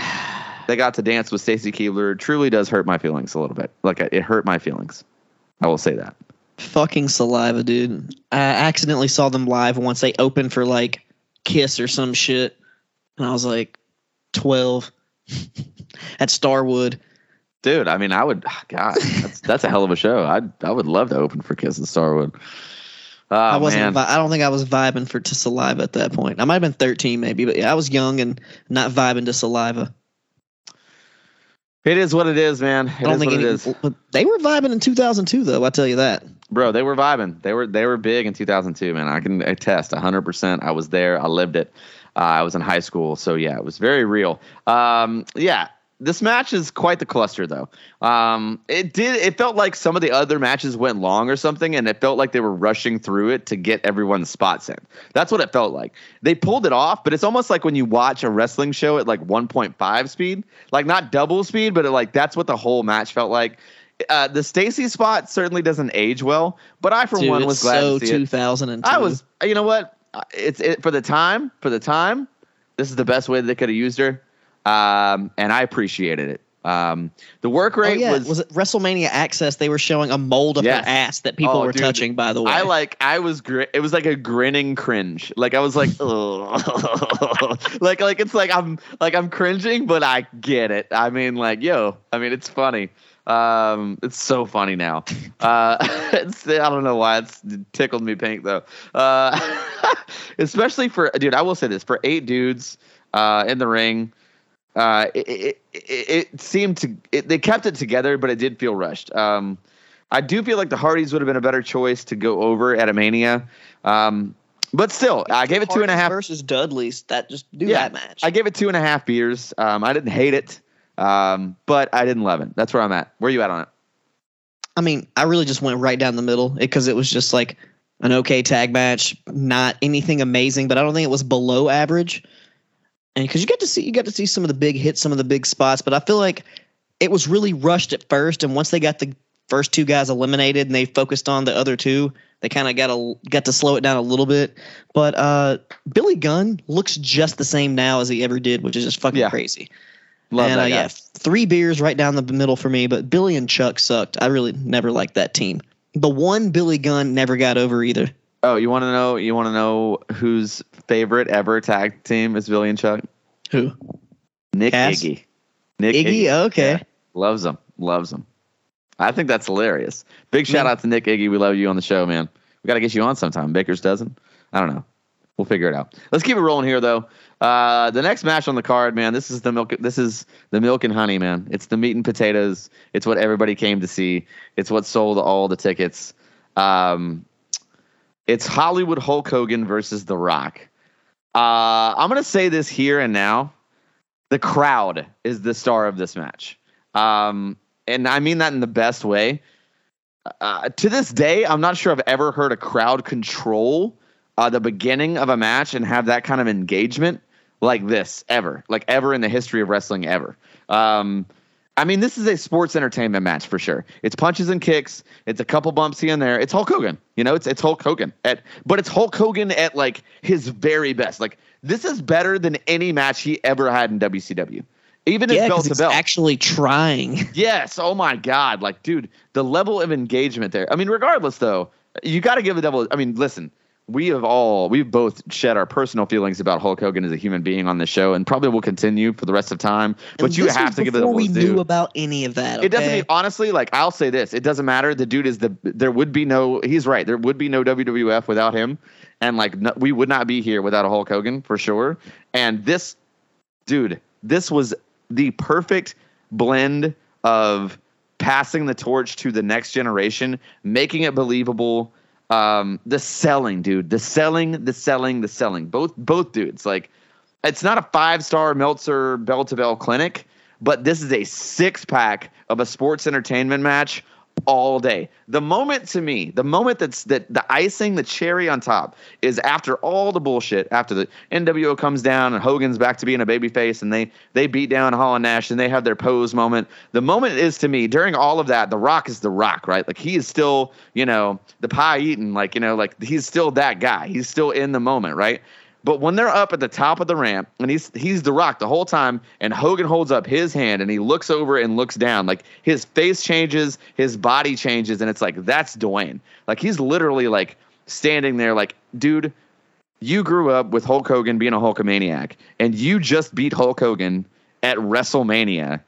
they got to dance with Stacy Keibler truly does hurt my feelings a little bit. Like it hurt my feelings. I will say that. Fucking saliva, dude. I accidentally saw them live once. They opened for like Kiss or some shit, and I was like, twelve at Starwood. Dude, I mean, I would. Ah, God, that's that's a hell of a show. I I would love to open for Kiss and Starwood. Oh, I wasn't. Vi- I don't think I was vibing for to saliva at that point. I might have been thirteen, maybe, but yeah, I was young and not vibing to saliva. It is what it is, man. It I don't is think what any, it is, but they were vibing in 2002, though. I tell you that. Bro. They were vibing. They were they were big in 2002, man. I can attest 100. percent I was there. I lived it. Uh, I was in high school, so yeah, it was very real. Um, yeah, this match is quite the cluster, though. Um, it did. It felt like some of the other matches went long or something, and it felt like they were rushing through it to get everyone's spots in. That's what it felt like. They pulled it off, but it's almost like when you watch a wrestling show at like 1.5 speed, like not double speed, but it, like that's what the whole match felt like. Uh, the Stacy spot certainly doesn't age well, but I for Dude, one was glad so to see it. 2002. I was, you know what? Uh, It's it for the time. For the time, this is the best way they could have used her. um, and I appreciated it. Um, the work Oh rate yeah, was, was it WrestleMania Access? They were showing a mold of Yes. her ass that people Oh, were dude. touching. By the way, I like I was gri- it was like a grinning cringe. Like I was like like like it's like I'm like I'm cringing but I get it. I mean like yo, I mean it's funny. Um it's so funny now. Uh it's, I don't know why it's it tickled me pink though. Uh especially for dude, I will say this for eight dudes uh in the ring uh, it, it, it, it seemed to it, they kept it together, but it did feel rushed. Um, I do feel like the Hardys would have been a better choice to go over at a Mania, um, but still, I gave it two and a half. versus Dudley's. That just do Yeah, that match. I gave it two and a half beers. Um, I didn't hate it, um, but I didn't love it. That's where I'm at. Where are you at on it? I mean, I really just went right down the middle because it was just like an okay tag match, not anything amazing, but I don't think it was below average. And because you get to see, you got to see some of the big hits, some of the big spots, but I feel like it was really rushed at first, and once they got the first two guys eliminated and they focused on the other two, they kind of got a got to slow it down a little bit. But uh, Billy Gunn looks just the same now as he ever did, which is just fucking Yeah. crazy. Love and that uh, guy. yeah, three beers right down the middle for me. But Billy and Chuck sucked. I really never liked that team. The one Billy Gunn never got over either. Oh, you want to know? You want to know whose favorite ever tag team is Billy and Chuck? Who? Nick Cass? Iggy. Nick Iggy? Okay. Yeah. Loves him. Loves him. I think that's hilarious. Big shout Yeah. out to Nick Iggy. We love you on the show, man. We got to get you on sometime. Baker's dozen. I don't know. We'll figure it out. Let's keep it rolling here, though. Uh, the next match on the card, man. This is the milk. This is the milk and honey, man. It's the meat and potatoes. It's what everybody came to see. It's what sold all the tickets. Um, it's Hollywood Hulk Hogan versus The Rock. Uh, I'm gonna say this here and now. The crowd is the star of this match, um, and I mean that in the best way. Uh, to this day, I'm not sure I've ever heard a crowd control uh, the beginning of a match and have that kind of engagement like this ever, like ever in the history of wrestling ever. Um, I mean, this is a sports entertainment match for sure. It's punches and kicks. It's a couple bumps here and there. It's Hulk Hogan. You know, it's it's Hulk Hogan at, but it's Hulk Hogan at like his very best. Like this is better than any match he ever had in WCW, even Yeah, if belt to belt. actually trying. Yes. Oh my God. Like, dude, the level of engagement there. I mean, regardless though, you got to give the devil. I mean, listen, we have all, we've both shed our personal feelings about Hulk Hogan as a human being on this show, and probably will continue for the rest of time. But And you have to give the before we knew about any of that. It doesn't mean honestly. Like I'll say this: it doesn't matter. The dude is the. There would be no. He's right. There would be no WWF without him, and like no, we would not be here without a Hulk Hogan for sure. And this, dude, this was the perfect blend of passing the torch to the next generation, making it believable. Um, the selling, dude, the selling, the selling, the selling. Both both dudes. Like, it's not a five star Meltzer bell to bell clinic, but this is a six pack of a sports entertainment match all day. The moment to me, the moment that's that the icing, the cherry on top is after all the bullshit, after the NWO comes down and Hogan's back to being a babyface and they they beat down Hall and Nash and they have their pose moment. The moment is to me during all of that, The Rock is The Rock, right? Like he is still, you know, the pie eating, like you know, like he's still that guy. He's still in the moment, right? But when they're up at the top of the ramp and he's he's the rock the whole time, and Hogan holds up his hand and he looks over and looks down, like his face changes, his body changes, and it's like that's Dwayne. Like he's literally like standing there, like, dude, you grew up with Hulk Hogan being a Hulkamaniac, and you just beat Hulk Hogan at WrestleMania.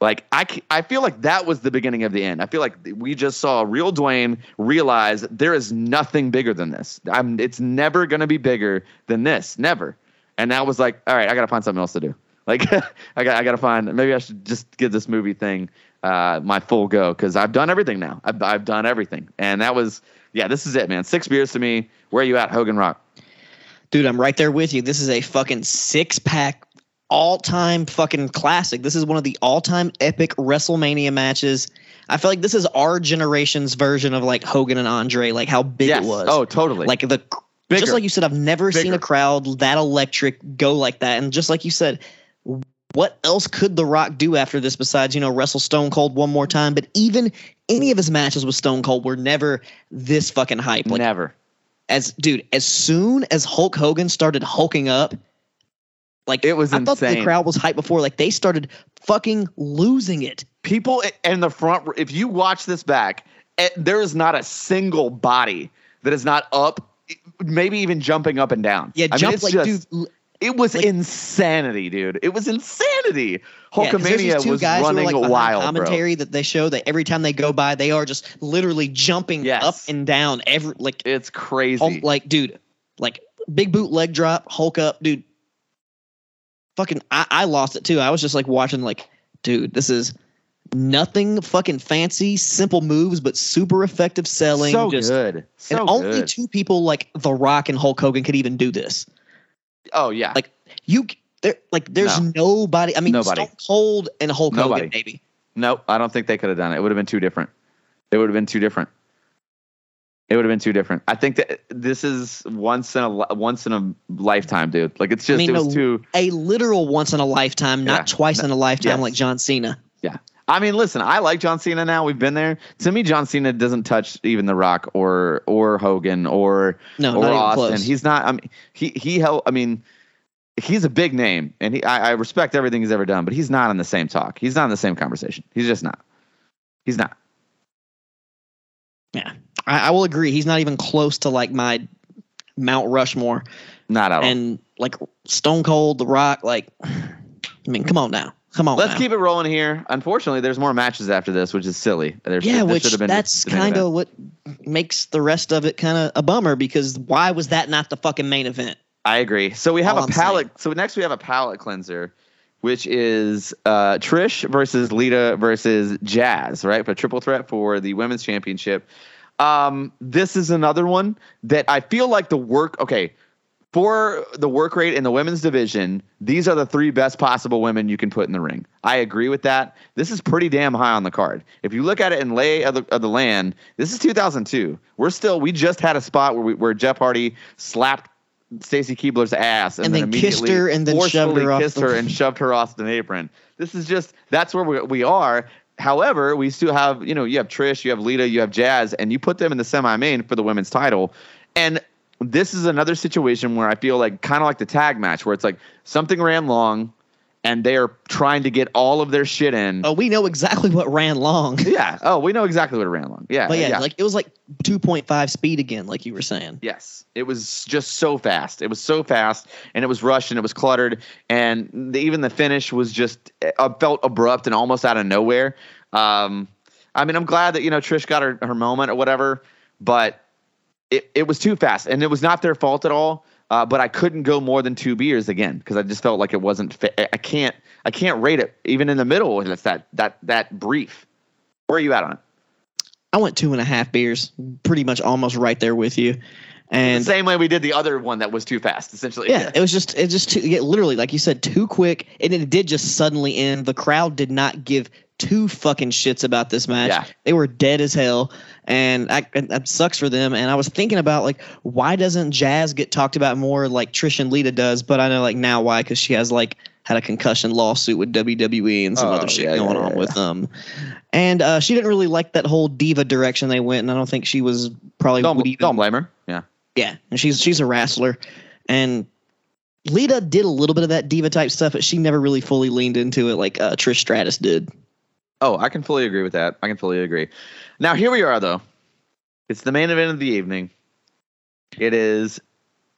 Like I, I feel like that was the beginning of the end. I feel like we just saw real Dwayne realize there is nothing bigger than this. I'm, it's never gonna be bigger than this, never. And that was like, all right, I gotta find something else to do. Like I got, I gotta find. Maybe I should just give this movie thing uh, my full go because I've done everything now. I've, I've done everything, and that was, yeah, this is it, man. Six beers to me. Where are you at, Hogan Rock? Dude, I'm right there with you. This is a fucking six pack, all time fucking classic. This is one of the all time epic WrestleMania matches. I feel like this is our generation's version of like Hogan and Andre, like how big yes. it was. Oh, totally. like the Bigger. just like you said, I've never seen a crowd that electric go like that. And just like you said, what else could The Rock do after this besides, you know, wrestle Stone Cold one more time? But even any of his matches with Stone Cold were never this fucking hype. Like never. as dude, as soon as Hulk Hogan started hulking up, Like It was insane. I thought the crowd was hyped before. Like they started fucking losing it. people in the front if you watch this back eh, there is not a single body that is not up maybe even jumping up and down Yeah, I jump it's like just- dude. it was like- insanity dude it was insanity Yeah, hulkamania these two was guys who are, running like, wild bro. commentary that they show that every time they go by, they are just literally jumping Yes. up and down every like it's crazy um, like dude, like big boot leg drop, Hulk up, dude. Fucking, I, I lost it too. I was just like watching, like, dude, this is nothing fucking fancy, simple moves, but super effective selling. so just, good so and only good. two people like The Rock and Hulk Hogan could even do this. oh yeah like, You there, like, there's No. nobody. I mean, Nobody. Stone Cold and Hulk Nobody. Hogan, maybe. Nope, I don't think they could have done it. It would have been too different. It would have been too different. It would have been too different. I think that this is once in a once in a lifetime, dude. Like it's just mean, it was no, too. A literal once in a lifetime, Yeah. not twice in a lifetime, Yes. like John Cena. Yeah. I mean, listen, I like John Cena now. We've been there. To me, John Cena doesn't touch even The Rock or or Hogan or No, or Austin. He's not. I mean, he he held. I mean, he's a big name, and he I, I respect everything he's ever done, but he's not in the same talk. He's not in the same conversation. He's just not. He's not. Yeah, I, I will agree. He's not even close to like my Mount Rushmore Not at all. and like Stone Cold, The Rock. Like, I mean, come on now, come on. Let's now. keep it rolling here. Unfortunately, there's more matches after this, which is silly. There, Yeah, which been that's kind of what makes the rest of it kind of a bummer because why was that not the fucking main event? I agree. So we have All a I'm palate. So next we have a palate cleanser, which is uh, Trish versus Lita versus Jazz, right? For triple threat for the women's championship. Um, this is another one that I feel like the work. Okay, for the work rate in the women's division, these are the three best possible women you can put in the ring. I agree with that. This is pretty damn high on the card. If you look at it in lay of the, of the land, this is 2002. We're still we just had a spot where we, where Jeff Hardy slapped Stacy Keibler's ass and, And then kissed immediately her and then shoved her off kissed the- her and shoved her off the apron. This is just that's where we, we are. However, we still have you know you have Trish, you have Lita, you have Jazz, and you put them in the semi-main for the women's title, and this is another situation where I feel like kind of like the tag match where it's like something ran long, and they are trying to get all of their shit in. Oh, we know exactly what ran long. Yeah. Oh, we know exactly what ran long. Yeah. But yeah, like it was like 2.5 speed again, like you were saying. Yes, it was just so fast. It was so fast, and it was rushed, and it was cluttered, and the, even the finish was just uh, felt abrupt and almost out of nowhere. Um, I mean, I'm glad that you know Trish got her, her moment or whatever, but it, it was too fast, and it was not their fault at all. Uh, but I couldn't go more than two beers again because I just felt like it wasn't. I can't. I can't rate it even in the middle. when It's that that that brief. Where are you at on it? I went two and a half beers, pretty much almost right there with you. And the same way we did the other one that was too fast, essentially. yeah, it was just it just too, yeah, literally like you said, too quick, and it did just suddenly end. The crowd did not give two fucking shits about this match. Yeah. They were dead as hell, and, I, that sucks for them. And I was thinking about like why doesn't Jazz get talked about more like Trish and Lita does? But I know like now why because she has like had a concussion lawsuit with WWE and some Oh, other shit yeah, going yeah, on with them. And uh, she didn't really like that whole diva direction they went, and I don't think she was probably Don't, would even don't blame her. Yeah. yeah, and she's she's a wrestler, and Lita did a little bit of that diva type stuff, but she never really fully leaned into it like uh, Trish Stratus did. Oh, I can fully agree with that. I can fully agree. Now here we are though. It's the main event of the evening. It is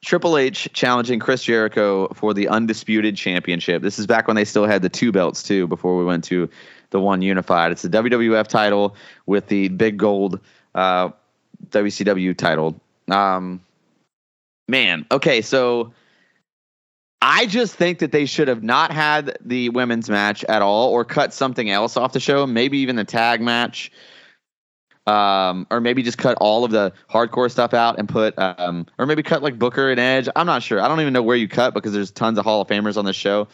Triple H challenging Chris Jericho for the undisputed championship. This is back when they still had the two belts too before we went to the one unified. It's the WWF title with the big gold uh, WCW title. Um, man, okay, so I just think that they should have not had the women's match at all, or cut something else off the show. Maybe even the tag match, um, or maybe just cut all of the hardcore stuff out and put, um, or maybe cut like Booker and Edge. I'm not sure. I don't even know where you cut because there's tons of Hall of Famers on this show.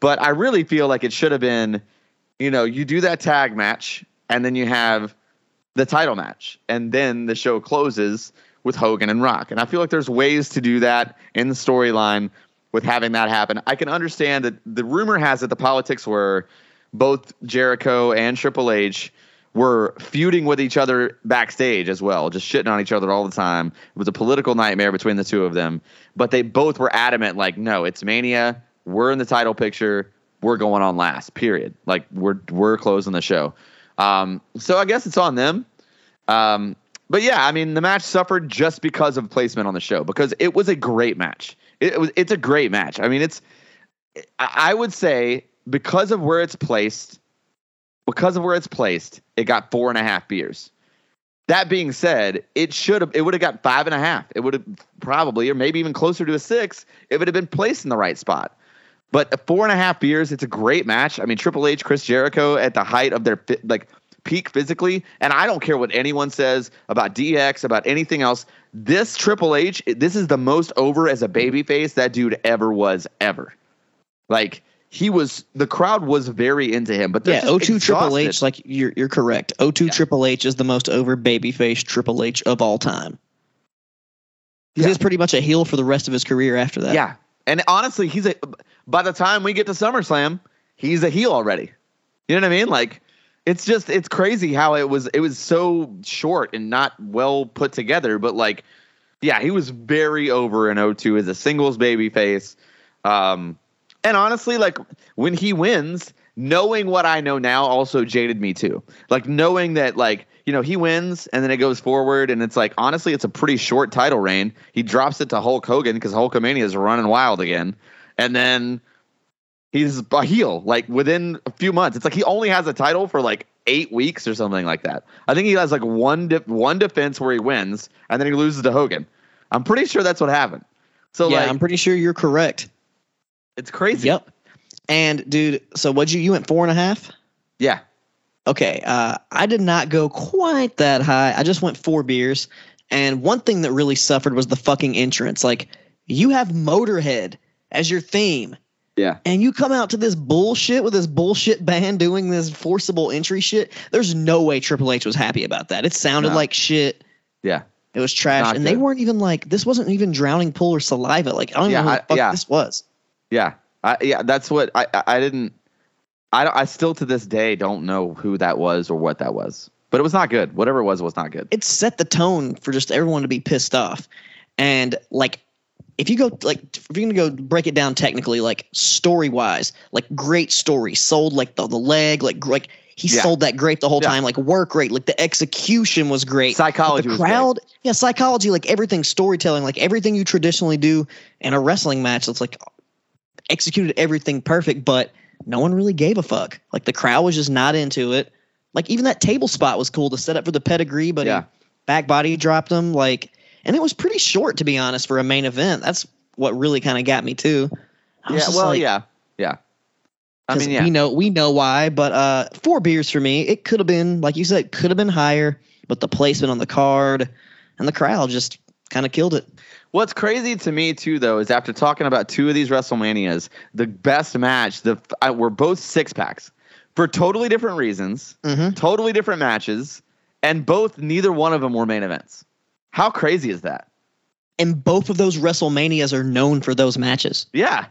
But I really feel like it should have been, you know, you do that tag match and then you have the title match, and then the show closes with Hogan and Rock. And I feel like there's ways to do that in the storyline with having that happen. I can understand that the rumor has that the politics were both Jericho and Triple H were feuding with each other backstage as well, just shitting on each other all the time. It was a political nightmare between the two of them. But they both were adamant, like, no, it's Mania. we're in the title picture. We're going on last. Period. Like we're we're closing the show. Um, so I guess it's on them. Um, but yeah, I mean the match suffered just because of placement on the show because it was a great match. It, was it's a great match. I mean it's I would say because of where it's placed, because of where it's placed, it got four and a half beers. That being said, it should have it would have got five and a half. It would have probably, or maybe even closer to a six, if it had been placed in the right spot. But four and a half beers, it's a great match. I mean, Triple H, Chris Jericho at the height of their like peak physically, and I don't care what anyone says about DX, about anything else. This Triple H, this is the most over as a babyface that dude ever was ever. Like he was the crowd was very into him. But yeah, O2 Triple H, like you're you're correct. O2 yeah. Triple H is the most over babyface Triple H of all time. Yeah. He's pretty much a heel for the rest of his career after that. Yeah, and honestly, he's a. By the time we get to SummerSlam, he's a heel already. You know what I mean? Like, it's just it's crazy how it was. It was so short and not well put together. But like, yeah, he was very over in O2 as a singles babyface. Um, and honestly, like when he wins, knowing what I know now also jaded me too. Like knowing that like, you know, he wins and then it goes forward and it's like honestly it's a pretty short title reign. He drops it to Hulk Hogan because Hulkamania is running wild again. And then he's a heel like within a few months. It's like he only has a title for like eight weeks or something like that. I think he has like one de- one defense where he wins and then he loses to Hogan. I'm pretty sure that's what happened. So yeah, like, I'm pretty sure you're correct. It's crazy. Yep. And dude, so what'd you you went four and a half? Yeah. Okay. Uh, I did not go quite that high. I just went four beers. And one thing that really suffered was the fucking entrance. Like you have Motorhead as your theme. Yeah. And you come out to this bullshit with this bullshit band doing this forcible entry shit. There's no way Triple H was happy about that. It sounded no. like shit. Yeah. It was trash. Not and good. they weren't even like this wasn't even drowning pool or saliva. Like I don't yeah, know fuck yeah. this was. Yeah, I, yeah, that's what I I didn't. I I still to this day don't know who that was or what that was, but it was not good. Whatever it was, was not good. It set the tone for just everyone to be pissed off, and like if you go like if you're gonna go break it down technically, like story wise, like great story sold like the the leg, like like he yeah. sold that great the whole yeah. time, like work great, like the execution was great. Psychology, the crowd, yeah, psychology, like everything, storytelling, like everything you traditionally do in a wrestling match. It's like executed everything perfect, but no one really gave a fuck. Like the crowd was just not into it. Like even that table spot was cool to set up for the pedigree, but yeah. back body dropped him. Like, and it was pretty short to be honest for a main event. That's what really kind of got me too. Yeah, well, like, yeah, yeah. I mean, yeah. we know we know why, but uh, four beers for me. It could have been, like you said, could have been higher, but the placement on the card and the crowd just kind of killed it. What's crazy to me too, though, is after talking about two of these WrestleManias, the best match, the I, were both six packs for totally different reasons, mm-hmm. totally different matches, and both neither one of them were main events. How crazy is that? And both of those WrestleManias are known for those matches. Yeah,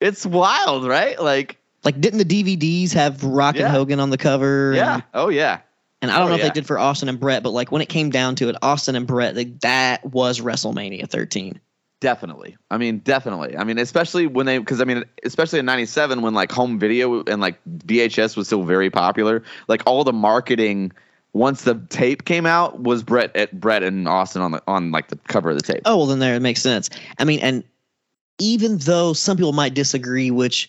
it's wild, right? Like, like didn't the DVDs have Rock yeah. and Hogan on the cover? Yeah. And, oh yeah. And I don't oh, know if yeah. they did for Austin and Bret, but like when it came down to it, Austin and Bret, like, that was WrestleMania 13. Definitely. I mean, definitely. I mean, especially when they, because I mean, especially in '97 when like home video and like VHS was still very popular. Like all the marketing once the tape came out was Bret eh, at Bret and Austin on the on like the cover of the tape. Oh well, then there it makes sense. I mean, and even though some people might disagree, which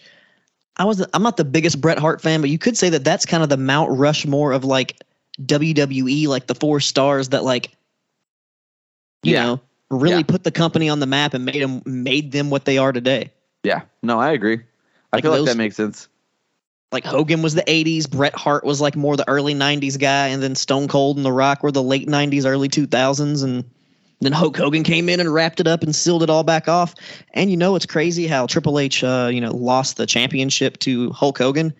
I wasn't, I'm not the biggest Bret Hart fan, but you could say that that's kind of the Mount Rushmore of like WWE, like the four stars that like you yeah. know really yeah. put the company on the map and made them made them what they are today. Yeah, no, I agree. I like feel those, like that makes sense. Like Hogan was the '80s, Bret Hart was like more the early '90s guy, and then Stone Cold and The Rock were the late '90s, early 2000s, and then Hulk Hogan came in and wrapped it up and sealed it all back off. And you know it's crazy how Triple H, uh, you know, lost the championship to Hulk Hogan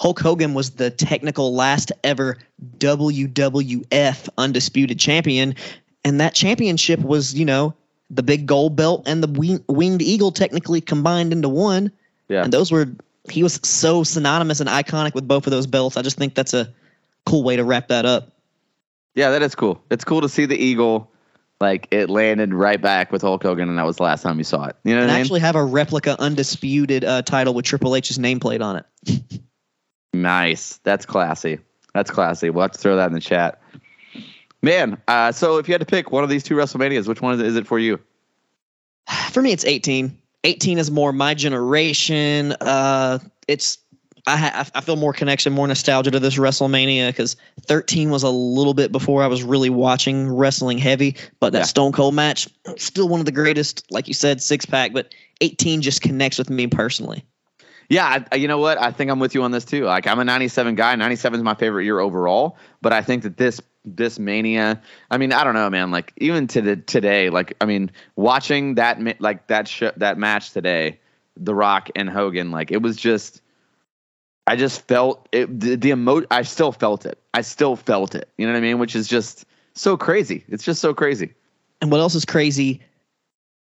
Hulk Hogan was the technical last ever WWF undisputed champion. And that championship was, you know, the big gold belt and the wing, winged eagle technically combined into one. Yeah. And those were, he was so synonymous and iconic with both of those belts. I just think that's a cool way to wrap that up. Yeah, that is cool. It's cool to see the eagle like it landed right back with Hulk Hogan, and that was the last time you saw it. You know what And I mean? actually have a replica undisputed uh, title with Triple H's nameplate on it. Nice. That's classy. That's classy. We'll have to throw that in the chat. Man, uh, so if you had to pick one of these two WrestleManias, which one is it for you? For me, it's 18. 18 is more my generation. Uh, it's I ha- I feel more connection, more nostalgia to this WrestleMania because 13 was a little bit before I was really watching wrestling heavy. But that Yeah. Stone Cold match, still one of the greatest. Like you said, six pack. But 18 just connects with me personally. Yeah, I, you know what? I think I'm with you on this too. Like I'm a 97 guy. 97 is my favorite year overall, but I think that this this mania, I mean, I don't know, man. Like even to the today, like I mean, watching that like that sh- that match today, The Rock and Hogan, like it was just I just felt it the, the emo I still felt it. I still felt it. You know what I mean? Which is just so crazy. It's just so crazy. And what else is crazy?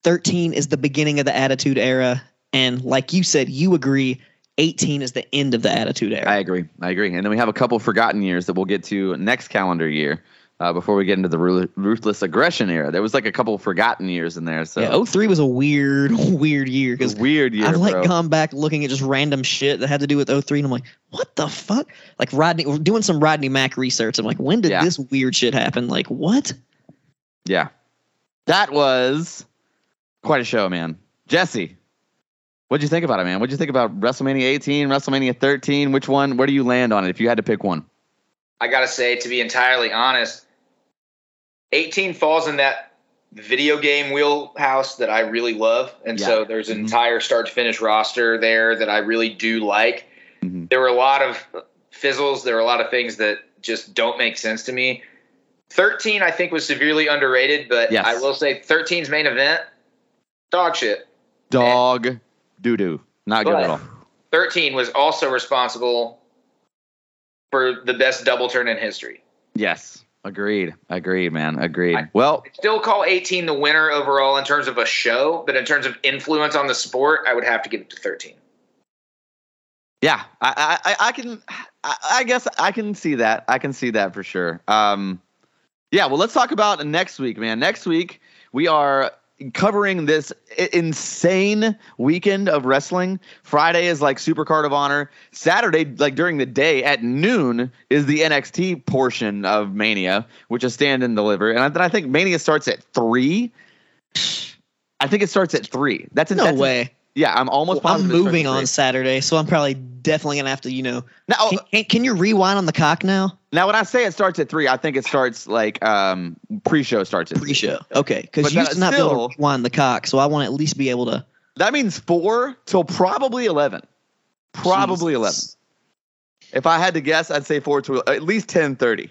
13 is the beginning of the Attitude Era. And like you said, you agree, 18 is the end of the Attitude Era. I agree. I agree. And then we have a couple forgotten years that we'll get to next calendar year. Uh, before we get into the ruthless aggression era, there was like a couple forgotten years in there. So yeah, 03 was a weird, weird year because weird year, I've like bro. gone back looking at just random shit that had to do with 03 and I'm like, what the fuck? Like Rodney doing some Rodney Mack research. I'm like, when did Yeah. this weird shit happen? Like what? Yeah, that was quite a show, man. Jesse, what'd you think about it, man? What'd you think about WrestleMania 18, WrestleMania 13? Which one? Where do you land on it if you had to pick one? I gotta say, to be entirely honest, 18 falls in that video game wheelhouse that I really love, and Yeah. so there's an Mhm. entire start to finish roster there that I really do like. Mhm. There were a lot of fizzles. There were a lot of things that just don't make sense to me. 13, I think, was severely underrated, but Yes. I will say 13's main event, dog shit. Dog doo doo. Not good But- at all. 13 was also responsible for the best double turn in history. Yes, agreed. Agreed, man. Agreed. I- well, still call 18 the winner overall in terms of a show, but in terms of influence on the sport, I would have to give it to 13. Yeah, I, I, I- I can, I, I guess I can see that. I can see that for sure. Um, yeah, well, let's talk about next week, man. Next week we are covering this insane weekend of wrestling. Friday is like Super Card of Honor. Saturday, like during the day at noon, is the NXT portion of Mania, which is stand and deliver. And then I think Mania starts at three. I think it starts at three. That's No that's way. yeah, I'm almost. I'm it starts moving on. Saturday, so I'm probably definitely gonna have to, you know. Now, Can, can, can you rewind on the cock now? Now, when I say it starts at three, I think it starts like um, pre-show starts at. Pre-show, okay? Because you to not be able still- to rewind the cock, so I want to at least be able to. That means four till probably eleven. Probably eleven. If I had to guess, I'd say four to at least ten thirty.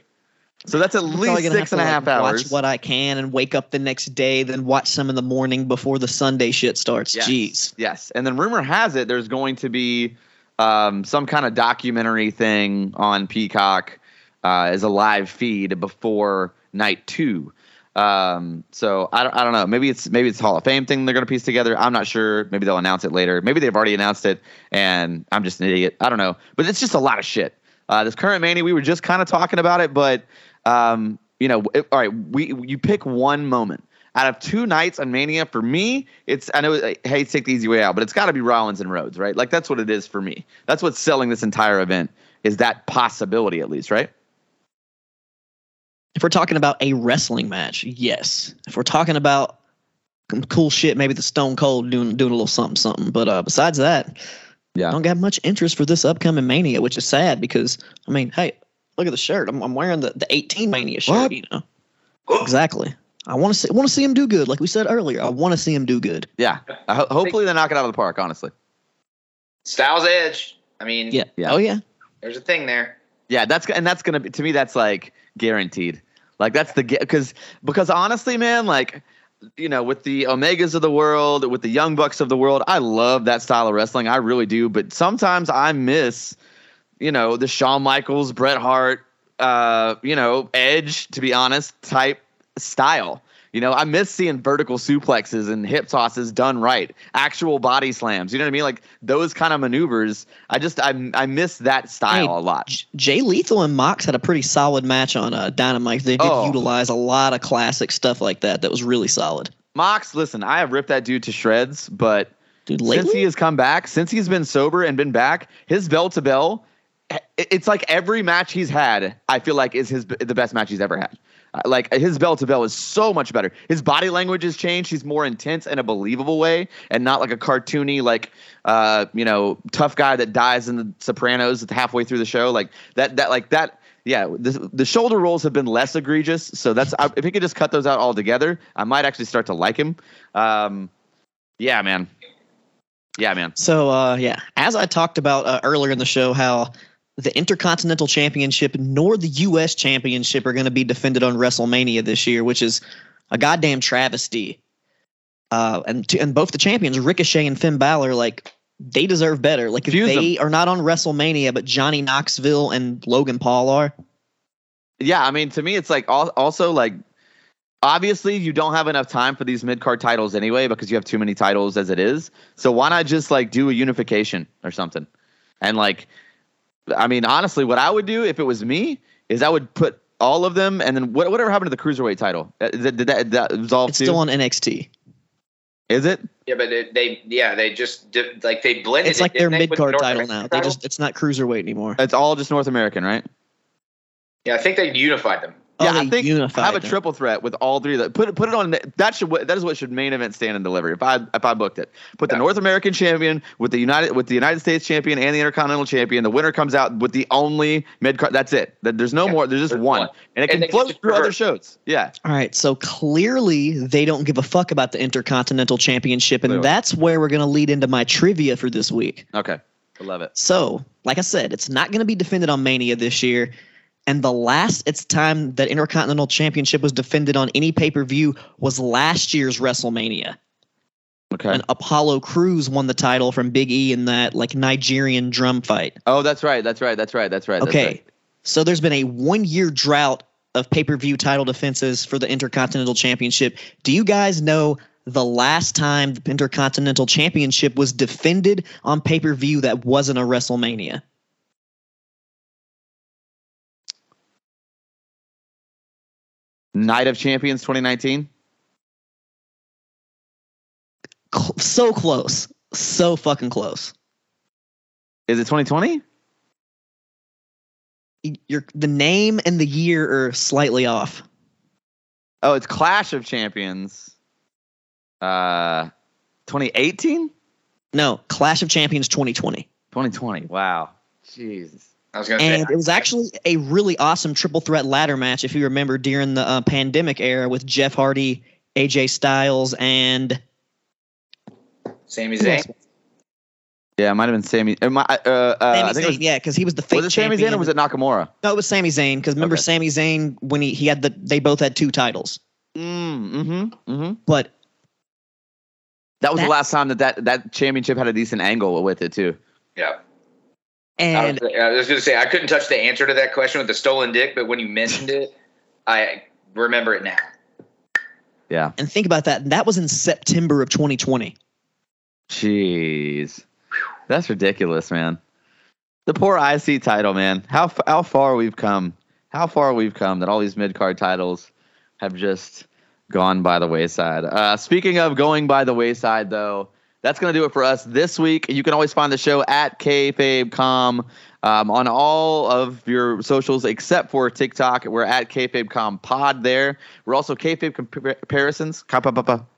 So that's at I'm least six and a half like, hours. Watch what I can and wake up the next day, then watch some in the morning before the Sunday shit starts. Yes. Jeez. Yes, and then rumor has it there's going to be um, some kind of documentary thing on Peacock uh, as a live feed before night two. Um, so I don't, I don't know. Maybe it's maybe it's Hall of Fame thing they're going to piece together. I'm not sure. Maybe they'll announce it later. Maybe they've already announced it, and I'm just an idiot. I don't know. But it's just a lot of shit. Uh, this current mania, we were just kind of talking about it, but um, you know, it, all right, we you pick one moment out of two nights on Mania. For me, it's I know to take the easy way out, but it's got to be Rollins and Rhodes, right? Like that's what it is for me. That's what's selling this entire event is that possibility at least, right? If we're talking about a wrestling match, yes. If we're talking about some cool shit, maybe the Stone Cold doing doing a little something something. But uh, besides that, Yeah. I don't got much interest for this upcoming Mania, which is sad because I mean, hey, look at the shirt. I'm, I'm wearing the, the 18 Mania shirt. What? You know, exactly. I want to see want to see him do good, like we said earlier. I want to see him do good. Yeah. I ho- hopefully they knock it out of the park. Honestly. Styles Edge. I mean, Yeah. Yeah. Oh yeah. there's a thing there. Yeah, that's and that's gonna be to me. That's like guaranteed. Like that's the because because honestly, man, like you know, with the Omegas of the world, with the Young Bucks of the world, I love that style of wrestling. I really do. But sometimes I miss, you know, the Shawn Michaels, Bret Hart, uh, you know, Edge. To be honest, type style. You know, I miss seeing vertical suplexes and hip tosses done right, actual body slams. You know what I mean? Like those kind of maneuvers. I just I I miss that style Hey, a lot. J- Jay Lethal and Mox had a pretty solid match on uh, Dynamite. They did Oh. utilize a lot of classic stuff like that. That was really solid. Mox, listen, I have ripped that dude to shreds, but Dude, since lately, he has come back, since he's been sober and been back, his bell to bell, it's like every match he's had, I feel like is his the best match he's ever had. Uh, Like his bell to bell is so much better. His body language has changed. He's more intense in a believable way, and not like a cartoony, like uh, you know, tough guy that dies in the Sopranos halfway through the show. Like that, that, like that. Yeah, the, the shoulder rolls have been less egregious. So that's I, if he could just cut those out altogether, I might actually start to like him. Um, yeah, man. Yeah, man. So uh, yeah, as I talked about uh, earlier in the show, how the Intercontinental Championship nor the U.S. Championship are going to be defended on WrestleMania this year, which is a goddamn travesty. Uh, and to, and both the champions, Ricochet and Finn Balor, like they deserve better. Like if Fuse they are not on WrestleMania, but Johnny Knoxville and Logan Paul are. Yeah, I mean, to me, it's like also like obviously you don't have enough time for these mid card titles anyway because you have too many titles as it is. So why not just like do a unification or something? And like, I mean, honestly, what I would do if it was me is I would put all of them and then what, whatever happened to the cruiserweight title? Uh, Did, did that, that resolve It's too? still on NXT. is it? Yeah, but it, they yeah they just did, like they blended. It's it, like their didn't mid card title American now. They just it's not cruiserweight anymore. It's all just North American, right? yeah I think they unified them. Yeah, I think unified have a triple threat with all three of them. Put put it on that should that is what should main event stand and deliver. If I if I booked it, put the North American champion with the United with the United States champion and the Intercontinental champion. The winner comes out with the only mid card. That's it. That- There's no Yeah, more. There's just there's one, one. and it And can flow through other shows. Yeah, All right, so clearly they don't give a fuck about the Intercontinental Championship, and that's where we're going to lead into my trivia for this week. okay, I love it. So, like I said, it's not going to be defended on Mania this year, and the last it's time that Intercontinental Championship was defended on any pay per view was last year's WrestleMania, Okay. And Apollo Crews won the title from Big E in that like Nigerian drum fight. Oh, that's right. That's right. That's right. That's right. that's Okay, right. so there's been a one year drought of pay per view title defenses for the Intercontinental Championship. Do you guys know the last time the Intercontinental Championship was defended on pay per view that wasn't a WrestleMania? Night of Champions 2019. So close, so fucking close. Is it 2020? Y- Your the name and the year are slightly off. Oh, it's Clash of Champions. Uh, 2018. No, Clash of Champions 2020. 2020. Wow. Jeez. I was gonna And say it was actually a really awesome triple threat ladder match, if you remember, during the uh, pandemic era with Jeff Hardy, AJ Styles, and Sami who? Zayn. Yeah, it might have been Sami. It uh, uh, I Sami think was, yeah, because he was the fake was it Sami. Zayn or was it Nakamura? No, it was Sami Zayn. Because remember Okay. Sami Zayn when he, he had the they both had two titles, Mm, mm-hmm, mm-hmm. but That was That- the last time that, that that championship had a decent angle with it too. Yeah. I and was, I was gonna say I couldn't touch the answer to that question with the stolen dick, but when you mentioned it, I remember it now. Yeah. and think about that. That was in September of 2020. Jeez, that's ridiculous, man. The poor IC title, man. How how far we've come. How far we've come that all these mid card titles have just gone by the wayside. Uh, speaking of going by the wayside, though, that's going to do it for us this week. You can always find the show at kfabecom um, on all of your socials except for TikTok. We're at kfabecom pod there. We're also kfabe compa- comparisons.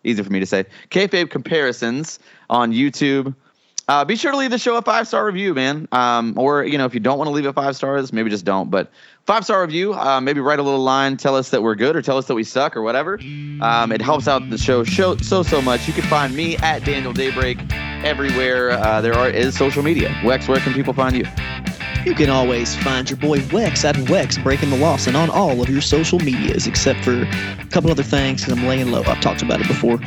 Easy for me to say. Kayfabe comparisons on YouTube. Uh, be sure to leave the show a five star review, man. Um, or you know, if you don't want to leave a five stars, maybe just don't. But five star review, uh, maybe write a little line, tell us that we're good, or tell us that we suck, or whatever. Um, it helps out the show show so so much. You can find me at Daniel Daybreak everywhere. Uh, there are is social media. Wex, where can people find you? You can always find your boy Wex at Wex Breaking the Loss and on all of your social medias, except for a couple other things because I'm laying low. I've talked about it before.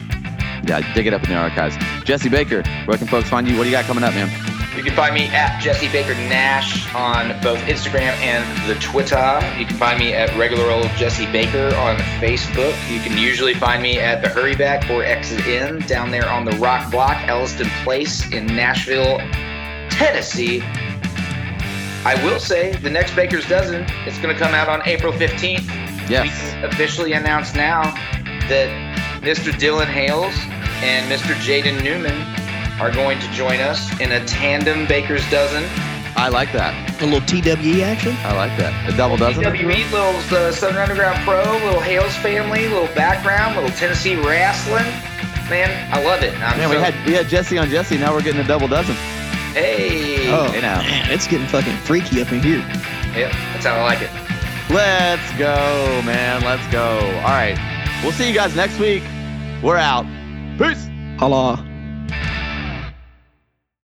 Yeah, dig it up in the archives. Jesse Baker, where can folks find you? What do you got coming up, man? You can find me at Jesse Baker Nash on both Instagram and the Twitter. You can find me at regular old Jesse Baker on Facebook. You can usually find me at the Hurryback or Exit In down there on the Rock Block, Elliston Place in Nashville, Tennessee. I will say the next Baker's Dozen is going to come out on April 15th. Yes. We can officially announce now that Mr. Dylan Hales and Mr. Jaden Newman are going to join us in a tandem Baker's Dozen. I like that. A little TWE action. I like that. A double dozen. WWE, little uh, Southern Underground Pro, little Hales family, little background, little Tennessee wrestling. Man, I love it. I'm Man, we had we had Jesse on Jesse. Now we're getting a double dozen. hey. Oh Hey, now. man, it's getting fucking freaky up in here. Yep, that's how I like it. Let's go, man. Let's go. All right. We'll see you guys next week. We're out. Peace. Holla.